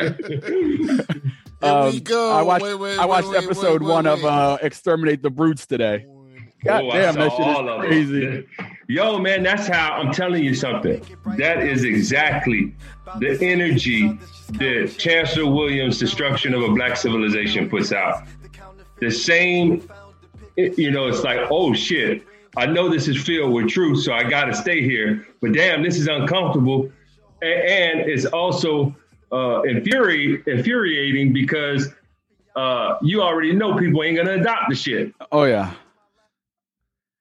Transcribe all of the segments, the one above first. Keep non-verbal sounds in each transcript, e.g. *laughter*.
*laughs* Um, we go. I watched, Wait, wait, I watched wait, wait, episode wait, one wait. of uh, Exterminate the Brutes today. God Oh, damn, that shit is crazy. Yo, man, that's how I'm telling you something. That is exactly the energy that Chancellor Williams' destruction of a black civilization puts out. The same, you know, it's like, oh shit, I know this is filled with truth, so I got to stay here. But damn, this is uncomfortable, A- and it's also uh, infuri- infuriating because uh, you already know people ain't gonna adopt the shit. Oh yeah.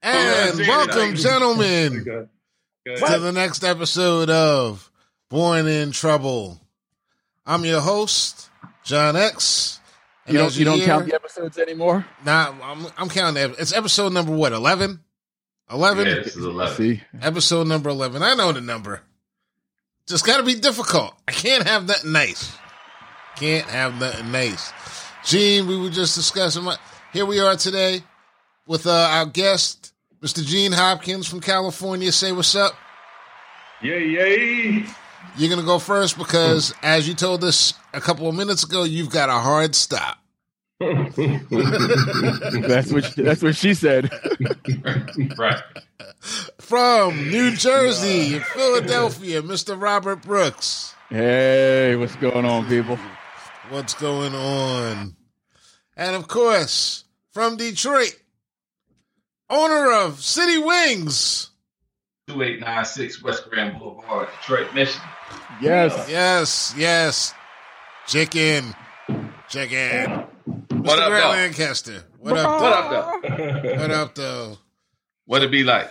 And Yeah, welcome, gentlemen, *laughs* Go ahead. to the next episode of Born in Trouble. I'm your host, John X. And You don't as you don't hear- count the episodes anymore? Nah, I'm, I'm counting. ev- It's episode number what? Eleven. Eleven. Yeah, this is 11. See, Episode number eleven. I know the number. Just got to be difficult. I can't have nothing nice. Can't have nothing nice. Gene, we were just discussing. My, here we are today with uh, our guest, Mr. Gene Hopkins from California. Say what's up. Yay, yay. You're gonna go first because, as you told us a couple of minutes ago, you've got a hard stop. That's what she, that's what she said. right. From New Jersey and Philadelphia, Mr. Robert Brooks. Hey, what's going on, people? What's going on? And of course, from Detroit, owner of City Wings. 2896 West Grand Boulevard, Detroit, Michigan. Yes. Yes, yes. Chicken. Chicken. Mr. What up, Grant though? Lancaster. What up, What up, though? *laughs* What up, though? What it be like?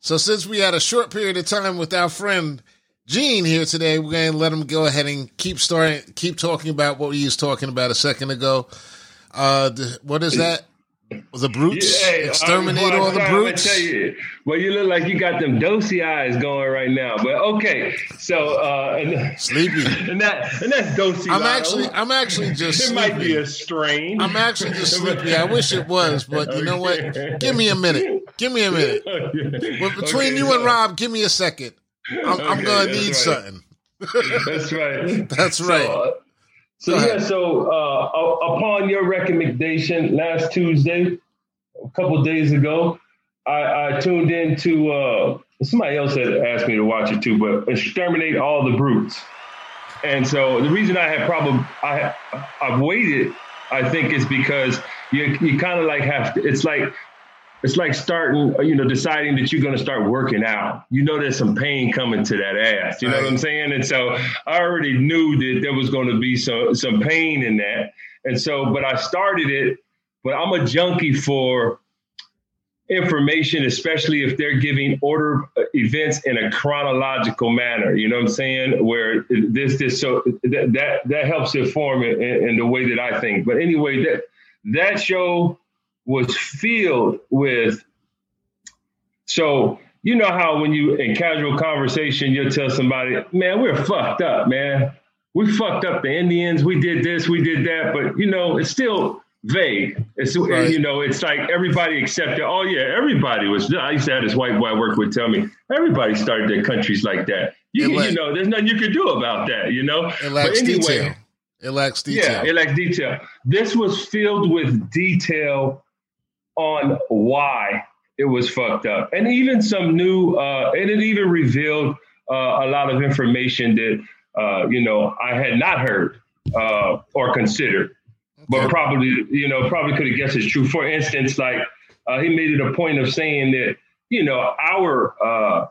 So since we had a short period of time with our friend Gene here today, we're going to let him go ahead and keep starting, keep talking about what he was talking about a second ago. Uh, the, what is that? The brutes? Yeah, Exterminate uh, all the brutes? Tell you, well, you look like you got them dosey eyes going right now. But okay, so uh, and, Sleepy. *laughs* and that and that's dosey. I'm actually, I'm actually just it might be a strain. I'm actually just *laughs* sleepy. I wish it was, but you know what? Give me a minute. Give me a minute. *laughs* But between Okay, you and Rob, give me a second. I'm, I'm Okay, gonna need right. something. That's right. That's So, right. uh, So, yeah, so uh, upon your recommendation last Tuesday, a couple days ago, I, I tuned in to uh, somebody else had asked me to watch it too, but exterminate all the brutes. And so the reason I had problem I I've waited, I think, is because you you kind of like have to. It's like it's like starting, you know, deciding that you're going to start working out. You know, there's some pain coming to that ass. You know what I'm saying? And so I already knew that there was going to be some some pain in that. And so, but I started it. But I'm a junkie for information, especially if they're giving order uh, events in a chronological manner. You know what I'm saying? Where this this so that that, that helps inform it in, in the way that I think. But anyway, that that show was filled with so you know how when you in casual conversation you'll tell somebody man we're fucked up man we fucked up the indians we did this we did that but you know it's still vague it's Right. you know it's like everybody accepted oh yeah everybody was i used to have this white boy I work with tell me everybody started their countries like that you, It you know there's nothing you can do about that you know It lacks anyway, detail. It lacks detail. yeah, it lacks detail. This was filled with detail on why it was fucked up, and even some new. Uh, and it even revealed uh, a lot of information that uh, you know I had not heard uh, or considered, but probably you know probably could have guessed it's true. For instance, like uh, he made it a point of saying that you know our uh,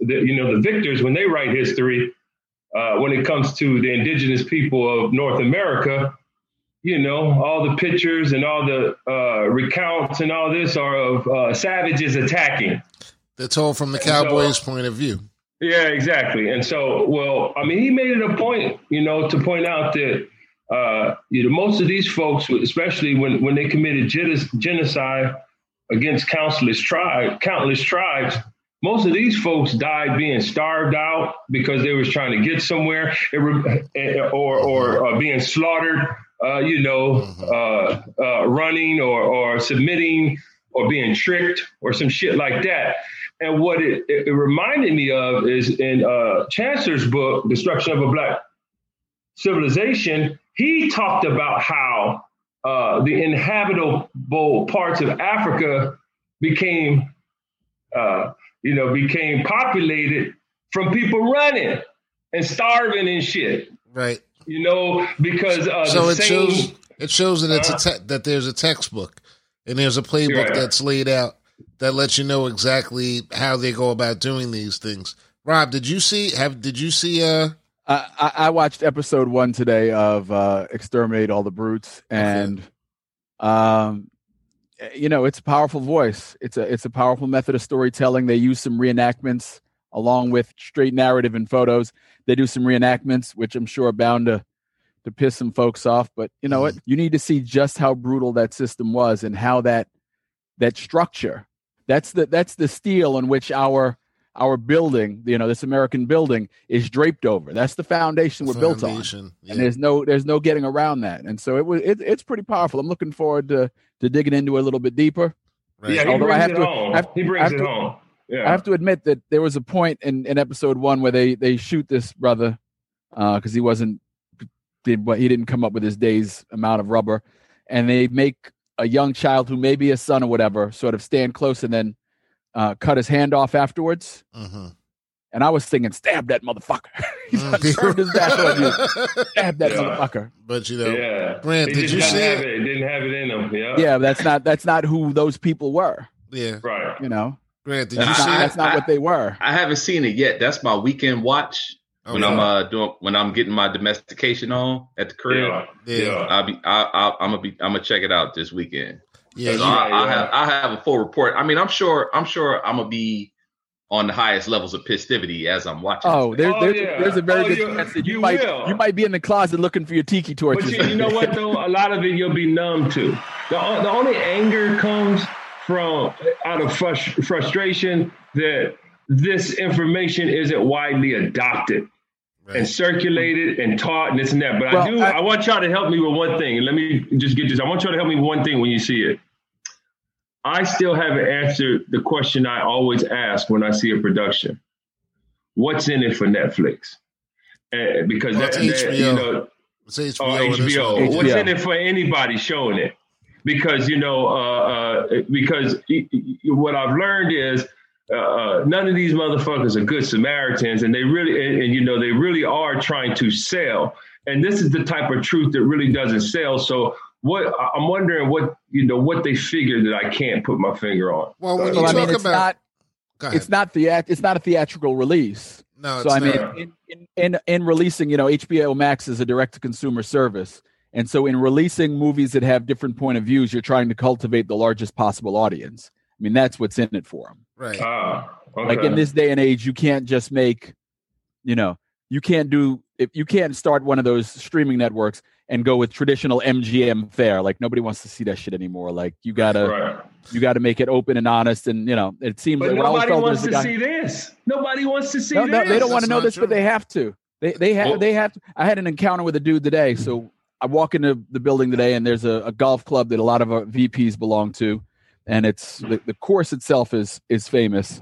the, you know the victors when they write history uh, when it comes to the indigenous people of North America, you know, all the pictures and all the uh, recounts and all this are of uh, savages attacking. That's all from the so- Cowboys' point of view. Yeah, exactly. And so, well, I mean, he made it a point, you know, to point out that uh, you know most of these folks, especially when when they committed genocide against countless tribe, countless tribes, most of these folks died being starved out because they was trying to get somewhere, re- or or uh, being slaughtered, uh, you know, uh, uh, running or or submitting or being tricked or some shit like that. And what it, it, it reminded me of is in uh, Chancellor's book, Destruction of a Black civilization, he talked about how uh, the inhabitable parts of Africa became, uh, you know, became populated from people running and starving and shit. Right. You know, because uh, so the it same, shows it shows that it's a Uh, te- that there's a textbook and there's a playbook Right. that's laid out that lets you know exactly how they go about doing these things. Rob, did you see have did you see uh I, I I watched episode one today of uh, Exterminate All the Brutes, and um, you know it's a powerful voice. It's a it's a powerful method of storytelling. They use some reenactments along with straight narrative and photos. They do some reenactments, which I'm sure are bound to to piss some folks off. But you know what? Mm-hmm. You need to see just how brutal that system was and how that that structure. That's the that's the steel on which our our building, you know, this American building is draped over. That's the foundation we're built on, foundation? and there's no there's no getting around that. And so it was it, it's pretty powerful. I'm looking forward to to digging into it a little bit deeper. Right. yeah, he Although I have it to- home. I have- he I brings have it to- home. Yeah. I have to admit that there was a point in, in episode one where they they shoot this brother because he wasn't did what he didn't come up with his day's amount of rubber, and they make a young child who may be a son or whatever sort of stand close and then uh, cut his hand off afterwards. Mhm. And I was thinking, stab that motherfucker. *laughs* He's Mm. gonna turn his back on you. Stab that Yeah. motherfucker. But you know, yeah. Grant, He did you see it? it? Didn't have it in him. Yeah. Yeah, that's not that's not who those people were. Yeah, Right. You know, Grant, did And you that's see not, I- that's not what they were. I haven't seen it yet. That's my weekend watch when Okay. I'm uh doing when I'm getting my domestication on at the crib. Yeah. Yeah. Yeah. I'll be I, I, I'm gonna be I'm gonna check it out this weekend. Yeah, So you- I, I yeah. have I have a full report. I mean, I'm sure I'm sure I'm gonna be on the highest levels of festivity as I'm watching. Oh, this there's Oh, there's, yeah. a, there's a very Oh, good you- chance that you, you might will. you might be in the closet looking for your tiki But torches. you, you know what though? A lot of it you'll be numb to. The, the only anger comes from out of frus- frustration that this information isn't widely adopted right. and circulated and taught and this and that. But I do. I- I, want y'all to help me with one thing. And let me just get this. I want y'all to help me with one thing when you see it. I still haven't answered the question I always ask when I see a production. What's in it for Netflix? Uh, because Well, that, that, you know, It's HBO. or HBO. HBO. What's in it for anybody showing it? Because you know, uh, uh, because y- y- what I've learned is uh, uh, none of these motherfuckers are good Samaritans, and they really, and, and you know, they really are trying to sell. And this is the type of truth that really doesn't sell. So, what I'm wondering, what you know, what they figure that I can't put my finger on. Well, when you well, I talk mean, it's about, not it's not the it's not a theatrical release. no, it's so I mean, not. in, in, in in releasing, you know, HBO Max is a direct to consumer service, and so in releasing movies that have different point of views, you're trying to cultivate the largest possible audience. I mean, that's what's in it for them. right. Ah, okay. Like in this day and age, you can't just make, you know, you can't do if you can't start one of those streaming networks and go with traditional MGM fare. Like nobody wants to see that shit anymore. Like you gotta right. you gotta make it open and honest. And you know, it seems But like what I always nobody told wants to guy- see this. Nobody wants to see no, no, this. they don't want to know not this, but they have to. They they have Well- they have. To. I had an encounter with a dude today. So I walk into the building today, and there's a, a golf club that a lot of our VPs belong to, and it's the, the course itself is is famous.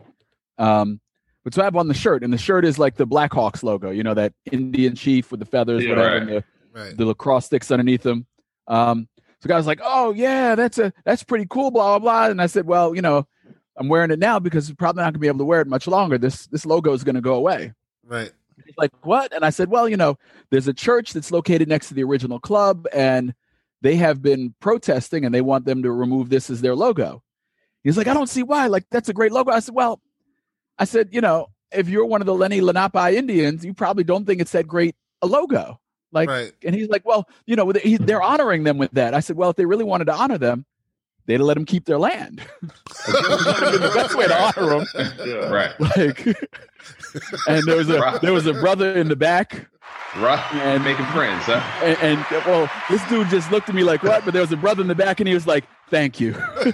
Um, but so I have on the shirt, and the shirt is like the Blackhawks logo. You know that Indian chief with the feathers, Yeah, whatever, right. and the, Right. the lacrosse sticks underneath them. Um, so the guy was like, "Oh yeah, that's a that's pretty cool." Blah blah blah. And I said, "Well, you know, I'm wearing it now because I'm probably not going to be able to wear it much longer. This this logo is going to go away." Right. He's like, "What?" And I said, "Well, you know, there's a church that's located next to the original club, and they have been protesting, and they want them to remove this as their logo." He's like, "I don't see why. Like, that's a great logo." I said, "Well, I said, you know, if you're one of the Lenni Lenape Indians, you probably don't think it's that great a logo." Like, right. and he's like, well, you know, he, they're honoring them with that. I said, well, if they really wanted to honor them, they'd let them keep their land. *laughs* the best way to honor them. Yeah. *laughs* right, Like, *laughs* and there was a there was a brother in the back, right. and Making friends, huh? and, and well, this dude just looked at me like, what? But there was a brother in the back, and he was like, thank you. *laughs*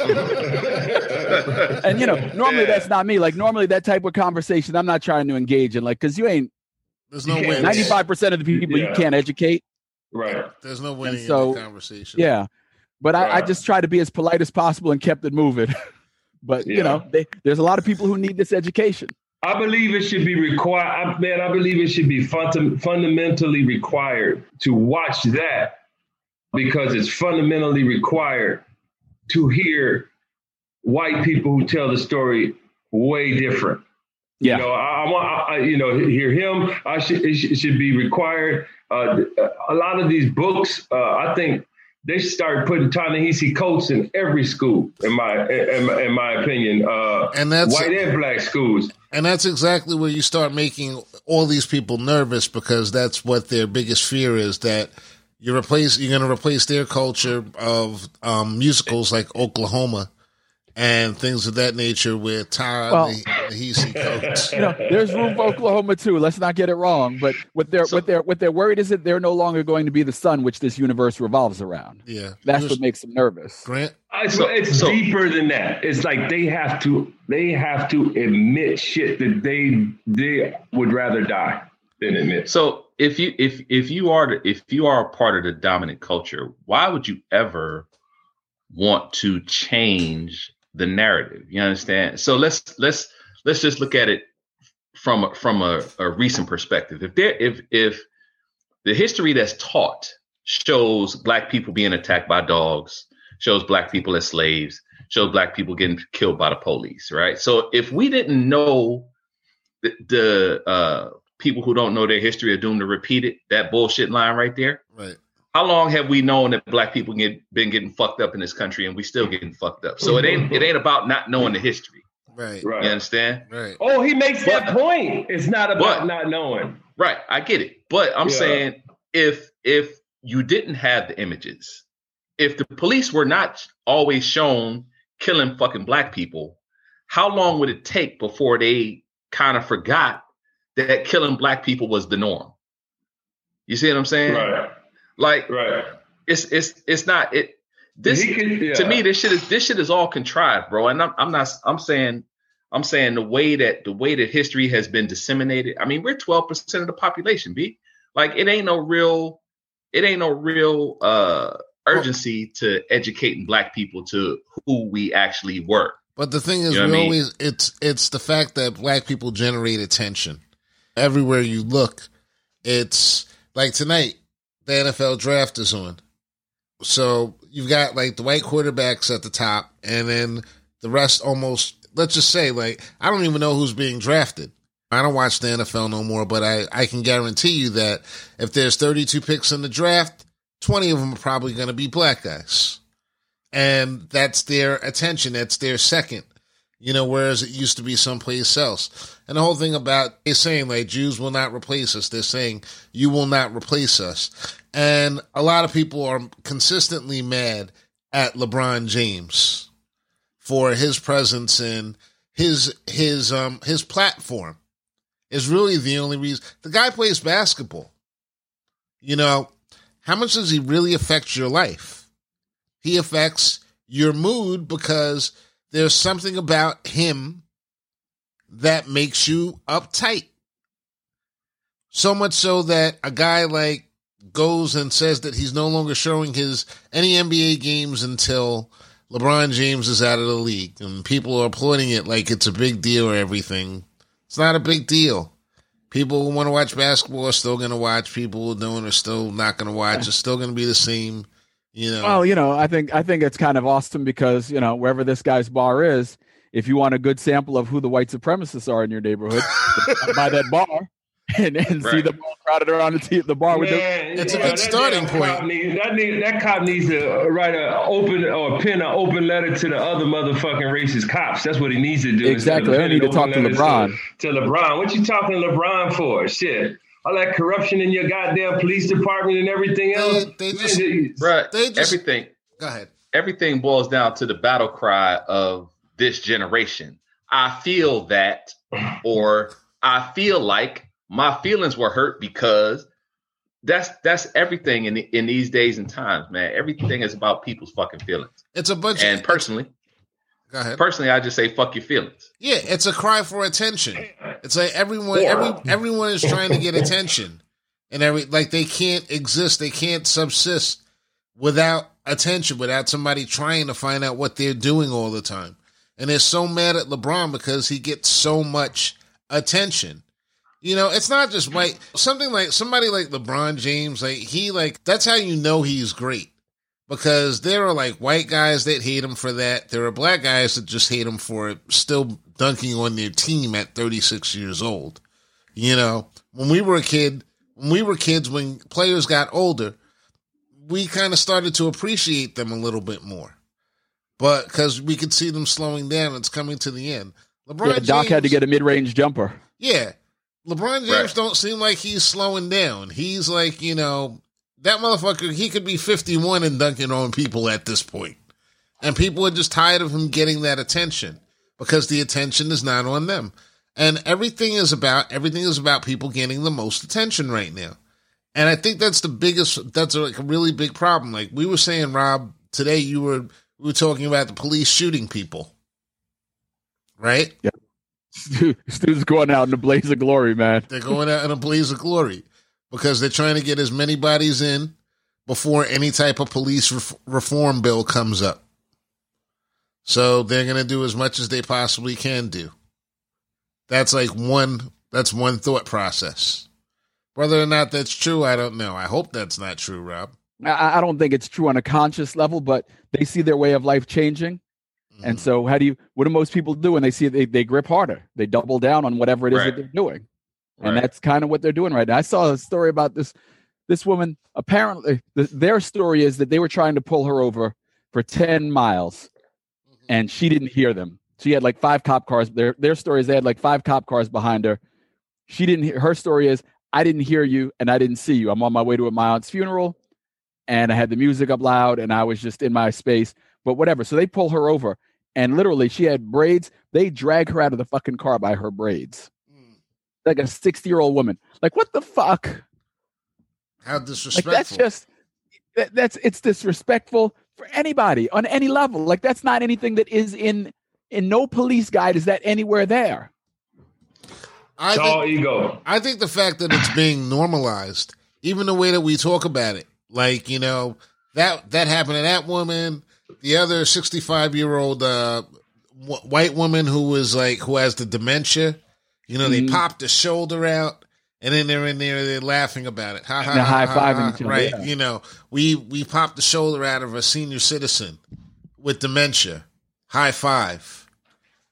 and you know, normally Yeah. that's not me. Like normally that type of conversation, I'm not trying to engage in. Like, because you ain't There's no way. ninety five percent of the people you can't educate. Right. There's no winning so- in the conversation. Yeah. But I, I just try to be as polite as possible and kept it moving. *laughs* but Yeah. you know, they, there's a lot of people who need this education. I believe it should be required. Man, I believe it should be funda- fundamentally required to watch that because it's fundamentally required to hear white people who tell the story way different. Yeah. You know, I, I want, I, you know, hear him. I should, it should be required. Uh, a lot of these books, uh, I think they should start putting Ta-Nehisi Coates in every school, in my, in my, in my opinion, uh, and that's white and black schools. And that's exactly where you start making all these people nervous because that's what their biggest fear is that you replace you're going to replace their culture of um, musicals like Oklahoma and things of that nature with Tara Well- Nehisi Coates. *laughs* You know, there's room for Oklahoma too. Let's not get it wrong. But what they're So- what they're what they're worried is that they're no longer going to be the sun which this universe revolves around. Yeah, That's You what makes them nervous. Grant. I So- it's so- deeper than that. It's like they have to they have to admit shit that they they would rather die than admit. So if you if if you are if you are a part of the dominant culture, why would you ever want to change the narrative? You understand? So let's let's let's just look at it from a, from a, a recent perspective. If there if if the history that's taught shows black people being attacked by dogs, shows black people as slaves, shows black people getting killed by the police, right? So if we didn't know the, the uh, people who don't know their history are doomed to repeat it, that bullshit line right there. Right. How long have we known that black people get been getting fucked up in this country and we still getting fucked up? So it ain't it ain't about not knowing the history. Right. Right. You understand? Right. Oh, he makes that point. It's not about but- not knowing. Right, I get it. But I'm Yeah. saying if if you didn't have the images, if the police were not always shown killing fucking black people, how long would it take before they kind of forgot that killing black people was the norm? You see what I'm saying? Right. Like Right. it's it's it's not it this He could- yeah. to me this shit is this shit is all contrived, bro. And I'm I'm not I'm saying I'm saying the way that the way that history has been disseminated. I mean, we're 12% of the population, B. Like it ain't no real it ain't no real uh urgency to educating black people to who we actually were. But the thing is, You know we I mean? always it's it's the fact that black people generate attention everywhere you look. It's like tonight, the NFL draft is on, so you've got like the white quarterbacks at the top, and then the rest almost. Let's just say, like, I don't even know who's being drafted. I don't watch the NFL no more, but I I can guarantee you that if there's 32 picks in the draft, 20 of them are probably going to be black guys and that's their attention. That's their second, you know, whereas it used to be someplace else. And the whole thing about they're saying like Jews will not replace us. They're saying you will not replace us. And a lot of people are consistently mad at LeBron James for his presence and his his um his platform is really the only reason the guy plays basketball. You know, how much does he really affect your life? he affects your mood because there's something about him that makes you uptight. So much so that a guy like goes and says that he's no longer showing his any NBA games until LeBron James is out of the league and people are applauding it like it's a big deal or everything. It's not a big deal. People who want to watch basketball are still going to watch. People who don't are still not going to watch. It's still going to be the same. You know, Well, you know, I think I think it's kind of awesome because you know wherever this guy's bar is, if you want a good sample of who the white supremacists are in your neighborhood, *laughs* by that bar *laughs* and, and see the them all crowded around the, t- the bar with them. Man, It's a good that starting damn point. Needs, that, need, that cop needs to write a open or pen an open letter to the other motherfucking racist cops. That's what he needs to do. Exactly. I need to talk to LeBron. To, to LeBron, what you talking to LeBron for? Shit, all that corruption in your goddamn police department and everything else. they Man, just- they- Bruh, They just- everything go ahead. everything boils down to the battle cry of this generation. I feel that, or I feel like my feelings were hurt because that's that's everything in in these days and times, man. Everything is about people's fucking feelings. It's a bunch. And of, personally, go ahead. personally, I just say fuck your feelings. Yeah, it's a cry for attention. It's like everyone, every everyone is trying to get attention, and every like they can't exist, they can't subsist without attention, without somebody trying to find out what they're doing all the time. And they're so mad at LeBron because he gets so much attention. You know, it's not just white. Something like somebody like LeBron James, like he like that's how you know he's great. Because there are like white guys that hate him for that. There are black guys that just hate him for still dunking on their team at 36 years old. You know, when we were a kid, when we were kids, when players got older, we kind of started to appreciate them a little bit more. But because we could see them slowing down, it's coming to the end. LeBron Yeah, Doc James, had to get a mid-range jumper. yeah. LeBron James Right. don't seem like he's slowing down. He's like, you know, that motherfucker, he could be 51 and dunking on people at this point. And people are just tired of him getting that attention because the attention is not on them. And everything is about everything is about people getting the most attention right now. And I think that's the biggest that's like a really big problem. Like we were saying, Rob, today you were we were talking about the police shooting people. Right? Yeah. *laughs* Stu's going out in a blaze of glory, man. They're going out in a blaze of glory because they're trying to get as many bodies in before any type of police ref- reform bill comes up. So they're going to do as much as they possibly can do. That's like one that's one thought process. Whether or not that's true, I don't know. I hope that's not true, Rob. I, I don't think it's true on a conscious level, but they see their way of life changing. And Mhm. so, how do you? What do most people do when they see it? They, they grip harder. They double down on whatever it is Right. that they're doing, and Right. that's kind of what they're doing right now. I saw a story about this this woman. Apparently, the, their story is that they were trying to pull her over for ten miles, mm-hmm. and she didn't hear them. She had like five cop cars. Their their story is they had like five cop cars behind her. She didn't. Hear, her story is I didn't hear you and I didn't see you. I'm on my way to my aunt's funeral, and I had the music up loud and I was just in my space. But whatever. So they pull her over, and literally she had braids. They drag her out of the fucking car by her braids. Like a 60 year old woman. Like what the fuck? How Like disrespectful. that's just that, that's it's disrespectful for anybody on any level. Like that's not anything that is in in no police guide is that anywhere there. I It's think, all ego. I think the fact that it's being normalized, even the way that we talk about it, like you know that that happened to that woman, the other sixty-five year old uh, white woman who was like who has the dementia. You know, they Mhm. popped the shoulder out, and then they're in there, they're laughing about it. Ha ha! ha, ha, high-fiving each other, Right? yeah. You know, we we popped the shoulder out of a senior citizen with dementia. High five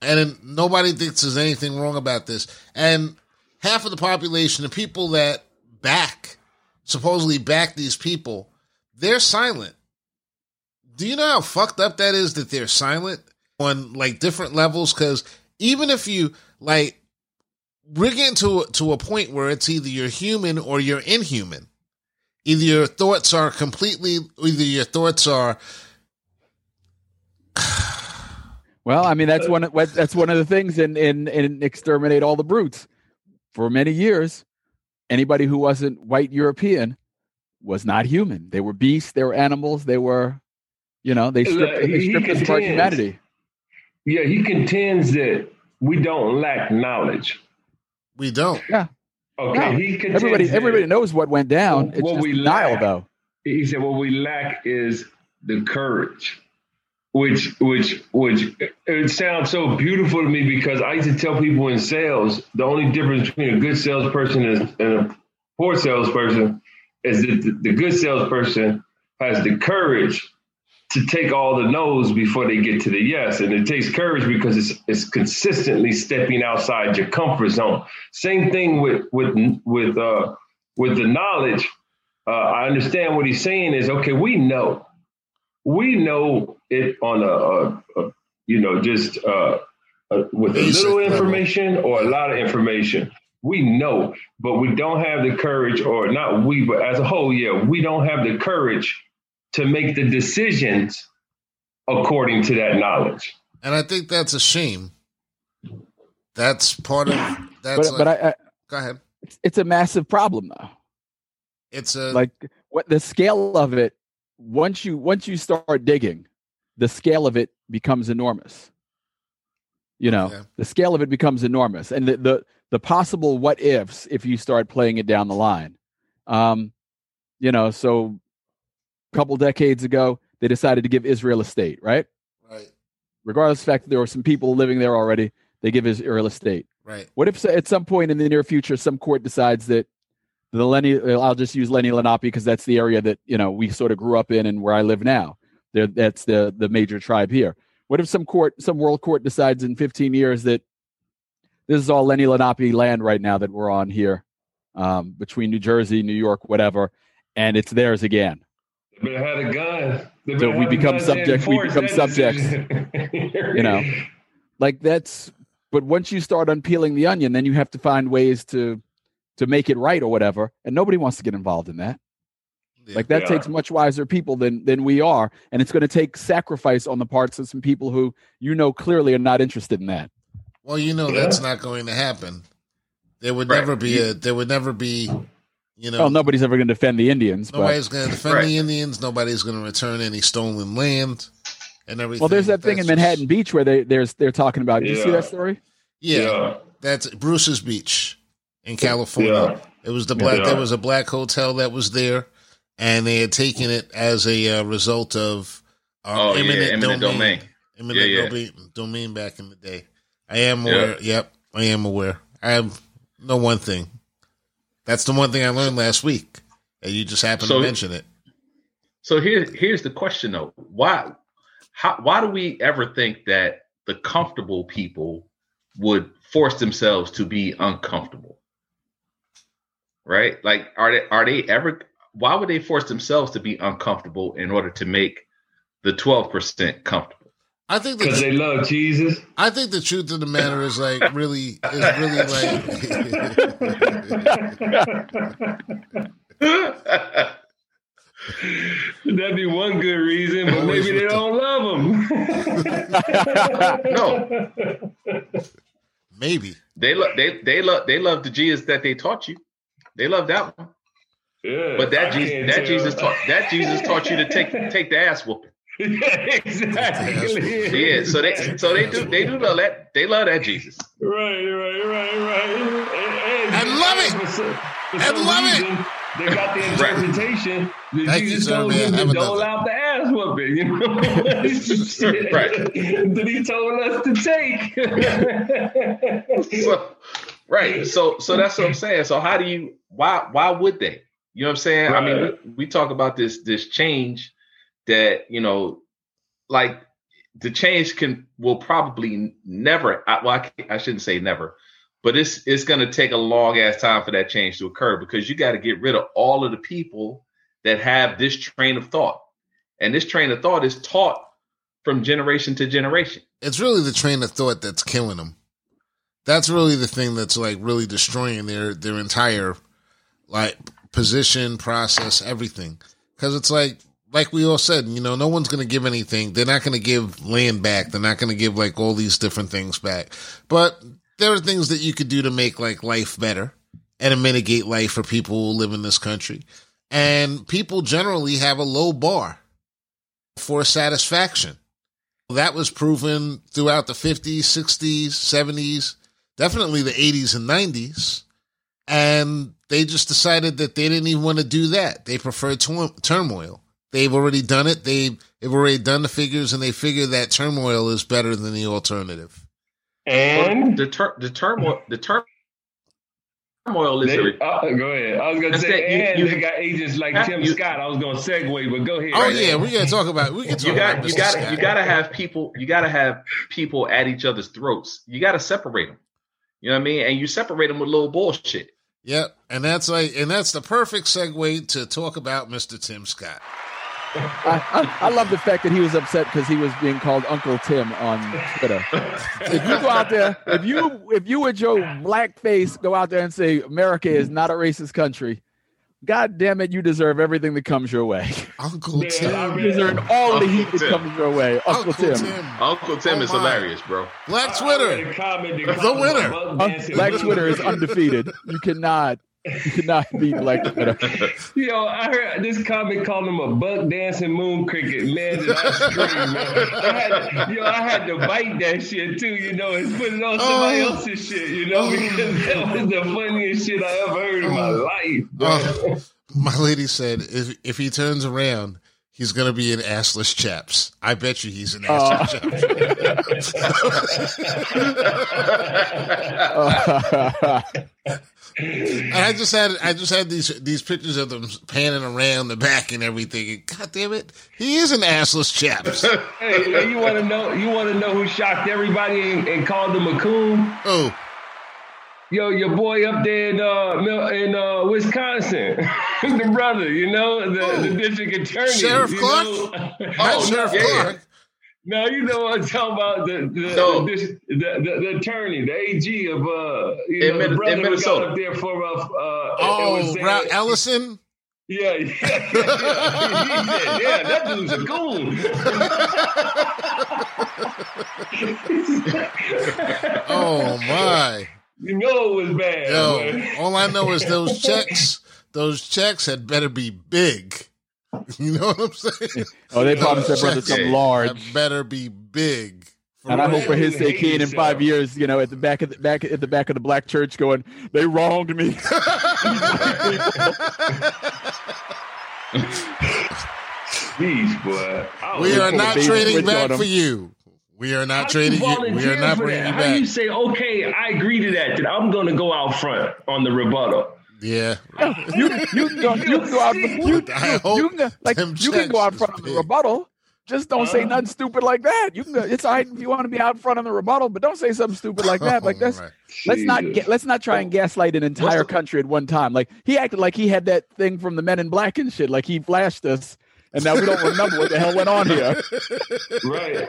and then nobody thinks there's anything wrong about this. And half of the population, the people that back, supposedly back these people, they're silent. Do you know how fucked up that is that they're silent on like different levels? Because even if you like, we're getting to to a point where it's either you're human or you're inhuman. Either your thoughts are completely, either your thoughts are Well, I mean that's one of that's one of the things in in in exterminate all the brutes. For many years, anybody who wasn't white European was not human. They were beasts. They were animals. They were, you know, they stripped, He- they stripped us of our contends. humanity. Yeah, he contends that we don't lack knowledge. We don't. Yeah. Okay, No, he Everybody, everybody knows what went down. It's What just we denial, lack- though. he said what we lack is the courage which which which it sounds so beautiful to me because i used to tell people in sales the only difference between a good salesperson and and a poor salesperson is that the, the good salesperson has the courage to take all the no's before they get to the yes and it takes courage because it's it's consistently stepping outside your comfort zone same thing with with with uh with the knowledge uh, I understand what he's saying is okay. We know, we know it on a, a, a you know just uh, uh, with a little information or a lot of information. We know, but we don't have the courage, or not we, but as a whole, yeah, we don't have the courage to make the decisions according to that knowledge. And I think that's a shame. That's part of that's But, but I, I, go ahead. it's, it's a massive problem, though. It's a like what the scale of it once you once you start digging the scale of it becomes enormous you know Yeah. the scale of it becomes enormous and the, the the possible what ifs if you start playing it down the line um you know so a couple decades ago they decided to give israel a state right right. regardless of the fact that there were some people living there already They give Israel real estate. Right. What if at some point in the near future some court decides that the Lenny I'll just use Lenni Lenape because that's the area that you know we sort of grew up in and where I live now. There, that's the the major tribe here. What if some court, some world court decides in 15 years that this is all Lenni Lenape land right now that we're on here um, between New Jersey, New York, whatever, and it's theirs again. They better have a gun. They So we become subjects. we become subjects, you know. Like that's, but once you start unpeeling the onion, then you have to find ways to to make it right or whatever, and nobody wants to get involved in that. Yeah. Like that Yeah. takes much wiser people than than we are, and it's going to take sacrifice on the parts of some people who you know clearly are not interested in that. Well, you know that's not going to happen. There would Right. never be a. There would never be. You know, Well, nobody's ever going to defend the Indians, nobody's going to defend Right. the Indians. Nobody's going to return any stolen land and everything. well, there's that thing in Manhattan just- Beach where they there's they're talking about. Did you see that story? yeah, yeah. that's Bruce's Beach in California. Yeah. It was the black. Yeah. There was a black hotel that was there, and they had taken it as a uh, result of um, Oh, yeah, eminent, eminent domain. domain. Eminent Yeah, yeah. domain, domain back in the day. I am aware. Yep, I am aware. I have know one thing. That's the one thing I learned last week, and you just happened So- to mention it. So here, here's the question though: Why, how, why do we ever think that the comfortable people would force themselves to be uncomfortable? Right? Like, are they are they ever? Why would they force themselves to be uncomfortable in order to make the twelve percent comfortable? I think Because the they love Jesus. I think the truth of the matter is like really is really like *laughs* That'd be one good reason, but maybe they don't love him. *laughs* no, maybe. they love they they love they love the Jesus that they taught you. They love that one. Yeah, But that I Jesus that tell. Jesus taught that Jesus taught you to take take the ass whooping. Yeah, *laughs* exactly. Yeah, so they so they do they do love that they love that Jesus. Right, right, right, right. And, I love it. For some, for I some love it. They got the interpretation that Thank you, Jesus sir, told man. him to dole out the ass whooping, you know? *laughs* Right. That he told us to take. So, right. So so that's what I'm saying. So how do you why why would they? You know what I'm saying? I mean, we, we talk about this this change that, you know, like the change can will probably never I, well, I, I shouldn't say never, but it's it's going to take a long ass time for that change to occur because you got to get rid of all of the people that have this train of thought. And this train of thought is taught from generation to generation. It's really the train of thought that's killing them. That's really the thing that's like really destroying their their entire like position, process, everything. Because it's like like we all said, you know, no one's going to give anything. They're not going to give land back. They're not going to give like all these different things back. But there are things that you could do to make like life better and to mitigate life for people who live in this country. And people generally have a low bar for satisfaction. That was proven throughout the 50s, 60s, 70s, definitely the 80s and 90s. And they just decided that they didn't even want to do that. They preferred tur- turmoil. They've already done it. They, they've already done the figures and they figure that turmoil is better than the alternative. and the tur- the turmoil the tur- turmoil is they, re- uh, go ahead. I was gonna That's say, that you- and you- they got agents like Tim you- Scott. I was gonna segue, but go ahead. Oh yeah, we gotta talk about we can talk you got about you Mr. got Scott. you got to have people you got to have people at each other's throats. You got to separate them. You know what I mean? And you separate them with little bullshit. Yep, and that's like, and that's the perfect segue to talk about Mr. Tim Scott. I, I, I love the fact that he was upset because he was being called Uncle Tim on Twitter. if you go out there, if you if you with your black face go out there and say America is not a racist country, God damn it, you deserve everything that comes your way. Uncle Yeah, I Tim, You deserve all the heat Uncle that comes your way. Uncle, Tim. Uncle Tim Oh, is my. hilarious, bro. Black Twitter. a The called him a winner. Uh, Black Twitter is undefeated. You cannot *laughs* *laughs* you cannot beat Black Twitter. Yo, I heard this comment called him a buck dancing moon cricket. Man, did I scream, man. I had, yo, I had to bite that shit too, you know, and put it on somebody Oh. else's shit, you know, because that was the funniest shit I ever heard in my oh. life. Oh, my lady said if if he turns around, he's going to be in assless chaps. I bet you he's in Oh. assless *laughs* chaps. And I just had I just had these these pictures of them panning around the back and everything. And God damn it, he is an assless chaps. *laughs* Hey, you want to know? You want to know who shocked everybody and, and called him a coon? Oh, Yo, your boy up there in uh, in uh, Wisconsin, *laughs* the brother, you know, the, the district attorney, Sheriff Clarke? know? not Sheriff yeah. Clarke. No, you know what I'm talking about. The the, No. the, the, the, the attorney, the AG of uh, you In know, Min- the brother in who Minnesota. got up there for uh, uh, it Oh, was saying- Ellison. Yeah, yeah, *laughs* yeah, yeah, yeah, that dude's a goon. *laughs* Oh my. you know it was bad. Yo, man. all I know is those checks. Those checks had better be big. *laughs* You know what I'm saying? *laughs* oh, they probably said, Those brother, checks something large. Had better be big. For And I hope for his sake, he ain't in five years, you know, at the back of the back at the back of the black church, going, "They wronged me." *laughs* Jeez, boy. We are not trading back for you. We are not trading you. We are not bringing that? you How you say, okay, I agree to that, then I'm going to go out front on the rebuttal? Yeah. you you can go, you can go out *laughs* you, I hope you can like you can go out front is on the rebuttal. Just don't say Uh-huh. nothing stupid like that. You can go, it's all right if you want to be out front on the rebuttal, but don't say something stupid like that. Like that's Right. let's not get let's not try and gaslight an entire the- country at one time. Like he acted like he had that thing from the Men in Black and shit. Like he flashed us, and now we don't remember what the hell went on here. *laughs* Right.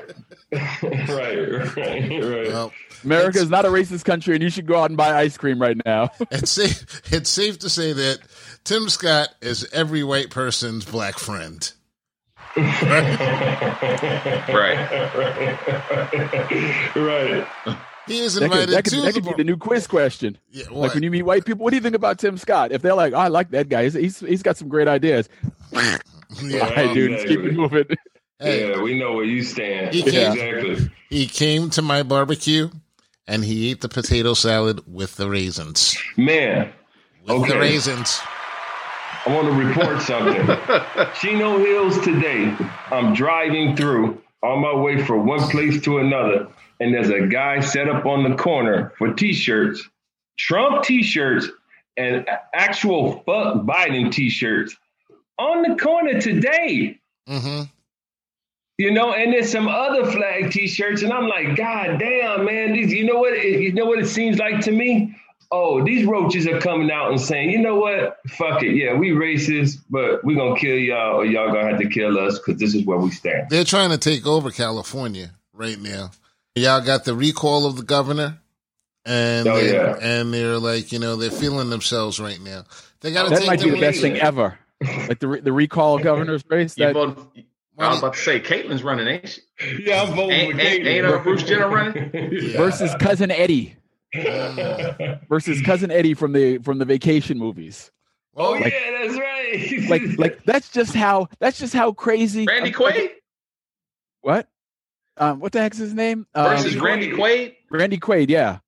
*laughs* right, right, right. Well, America is not a racist country, and you should go out and buy ice cream right now. *laughs* it's safe. It's safe to say that Tim Scott is every white person's black friend. Right. right. right. He is That invited could, that could, to that could the be the new quiz question. Yeah, Like when you meet white people, what do you think about Tim Scott? If they're like, oh, I like that guy, he's he's, he's got some great ideas. Yeah, All right, oh, dude, let's keep it moving. Hey, Yeah, we know where you stand. He can't- Exactly. he came to my barbecue and he ate the potato salad with the raisins. Man, With the raisins. I want to report something. *laughs* Chino Hills today. I'm driving through on my way from one place to another, and there's a guy set up on the corner for t-shirts, Trump t-shirts, and actual fuck Biden t-shirts on the corner today. hmm You know, and there's some other flag T-shirts, and I'm like, God damn, man! These, you know what? It, you know what it seems like to me? Oh, these roaches are coming out and saying, you know what? Fuck it, yeah, we racist, but we're gonna kill y'all, or y'all gonna have to kill us because this is where we stand. They're trying to take over California right now. Y'all got the recall of the governor, and Oh, they, yeah. and they're like, you know, they're feeling themselves right now. They got to That take might be the best thing ever. Like the re- the recall governor's *laughs* race. That, voted, I was about to say, Caitlyn's running, ain't she? Yeah, I'm voting Ain't- for ain't- Caitlyn. ain't, uh, Bruce Jenner running? *laughs* Yeah. versus cousin Eddie *laughs* versus cousin Eddie from the from the vacation movies. oh Like- yeah, that's right. Like like that's just how that's just how crazy. Randy um, Quaid What? Um, what the heck's his name? Um, versus Randy Quaid. Randy Quaid. Yeah,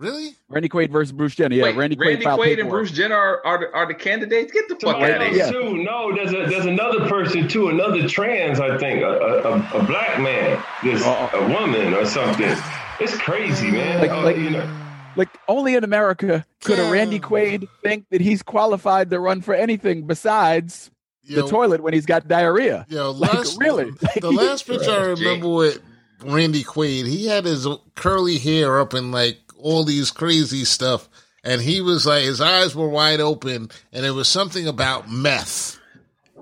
really? Randy Quaid versus Bruce Jenner. Yeah, Wait, Randy Quaid. Randy filed Quaid and. Bruce Jenner are, are, the, are the candidates. Get the fuck Somebody out of here. Yeah. too. No, there's a there's another person too, another trans, I think, a, a, a, a black man, just Uh-uh. a woman or something. It's crazy, man. Like- Oh, like- you know, Like only in America could a Randy Quaid think that he's qualified to run for anything besides Yo, the toilet when he's got diarrhea. Yo, Like, really? The *laughs* last picture I remember with Randy Quaid, he had his curly hair up in like all these crazy stuff, and he was like his eyes were wide open, and it was something about meth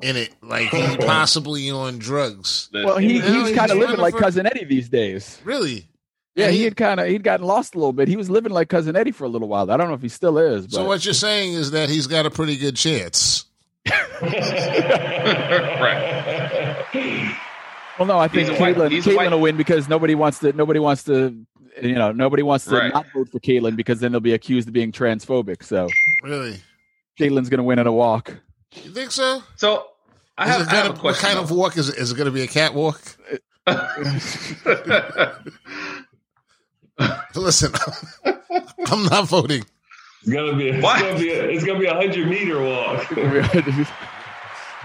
in it, like he *laughs* possibly on drugs. Well, he, Now he was he's kind of living like for- cousin Eddie these days. Really? Yeah, And he had kind of he'd gotten lost a little bit. He was living like cousin Eddie for a little while. I don't know if he still is. But So what you're saying is that he's got a pretty good chance. *laughs* Right. Well, no, I think He's a white- Caitlyn he's a Caitlyn white- will win because nobody wants to nobody wants to you know nobody wants to Right. not vote for Caitlyn because then they'll be accused of being transphobic. So Really? Caitlyn's going to win in a walk. You think so? So I Is have, it I have gonna- a what question. kind of walk is it? Is it going to be a catwalk? *laughs* Listen, *laughs* I'm not voting. It's gonna be it's What? gonna be a, it's gonna be a hundred meter walk.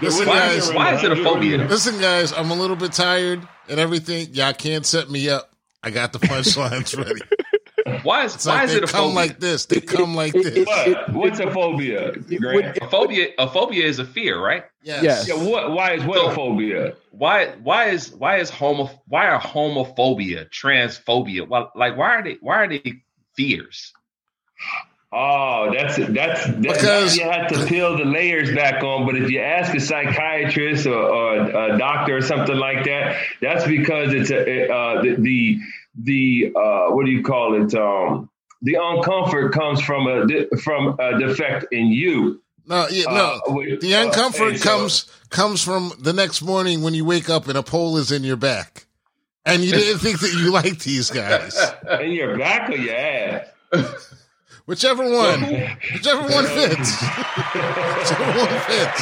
Listen, *laughs* Why guys. is, why is it a phobia? Listen, guys. I'm a little bit tired and everything. Y'all can't set me up. I got the punchlines *laughs* ready. Why is It's why like is they it a come phobia? like this. They come like It- this. it- What? What's a phobia, it Grant? a phobia a phobia is a fear, right? Yes. Yes. yeah, what? Why is what a phobia? Why why is why is homo why are homophobia, transphobia? Well, like why are they why are they fears? Oh, that's that's that, Because- you have to peel the layers back on. But if you ask a psychiatrist or, or a doctor or something like that, that's because it's a uh, the the, the uh, what do you call it? Um, the uncomfort comes from a from a defect in you. No, yeah, no. Uh, with- the uh, uncomfort so- comes comes from the next morning when you wake up and a pole is in your back, and you didn't *laughs* think that you liked these guys. in your back or your ass. *laughs* Whichever one, whichever one fits. whichever one fits.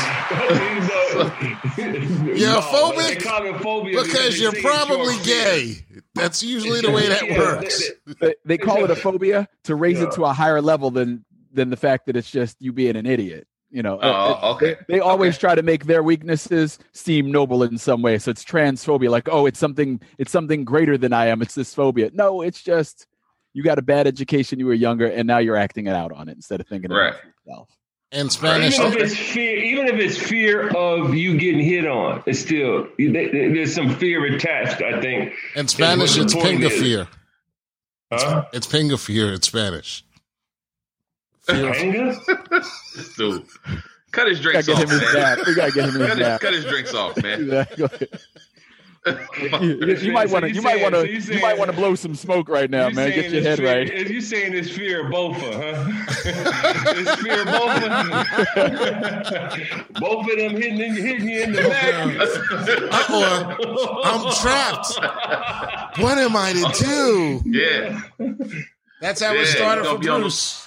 *laughs* you're phobic Because you're probably gay. That's usually the way that *laughs* works. they, they call it a phobia to raise Yeah. it to a higher level than than the fact that it's just you being an idiot. You know, Oh, It- okay. They, they always try to make their weaknesses seem noble in some way. So it's transphobia, like oh, it's something, it's something greater than I am. It's this phobia. No, it's just you got a bad education. You were younger, and now you're acting it out on it instead of thinking Right. about yourself. And Spanish. Even if it's fear, even if it's fear of you getting hit on, it's still there's some fear attached. I think. In Spanish, it's the point is. pinga fear. Huh? It's pinga fear in Spanish. Fear of- Anger? *laughs* Dude, cut his drinks off, him his man. We gotta get him Cut his his, cut his drinks off, man. *laughs* Exactly. You, you might want to. you You might saying- want so to. you You might want to blow some smoke right now, man. saying Get your head fear, right. If you saying it's fear of Bofa, huh? *laughs* it's fear of Bofa. *laughs* Both of them hitting, in- hitting you in the back. Uh-oh, I'm trapped. What am I to do? Yeah, That's how Yeah, it started for be the- Bruce.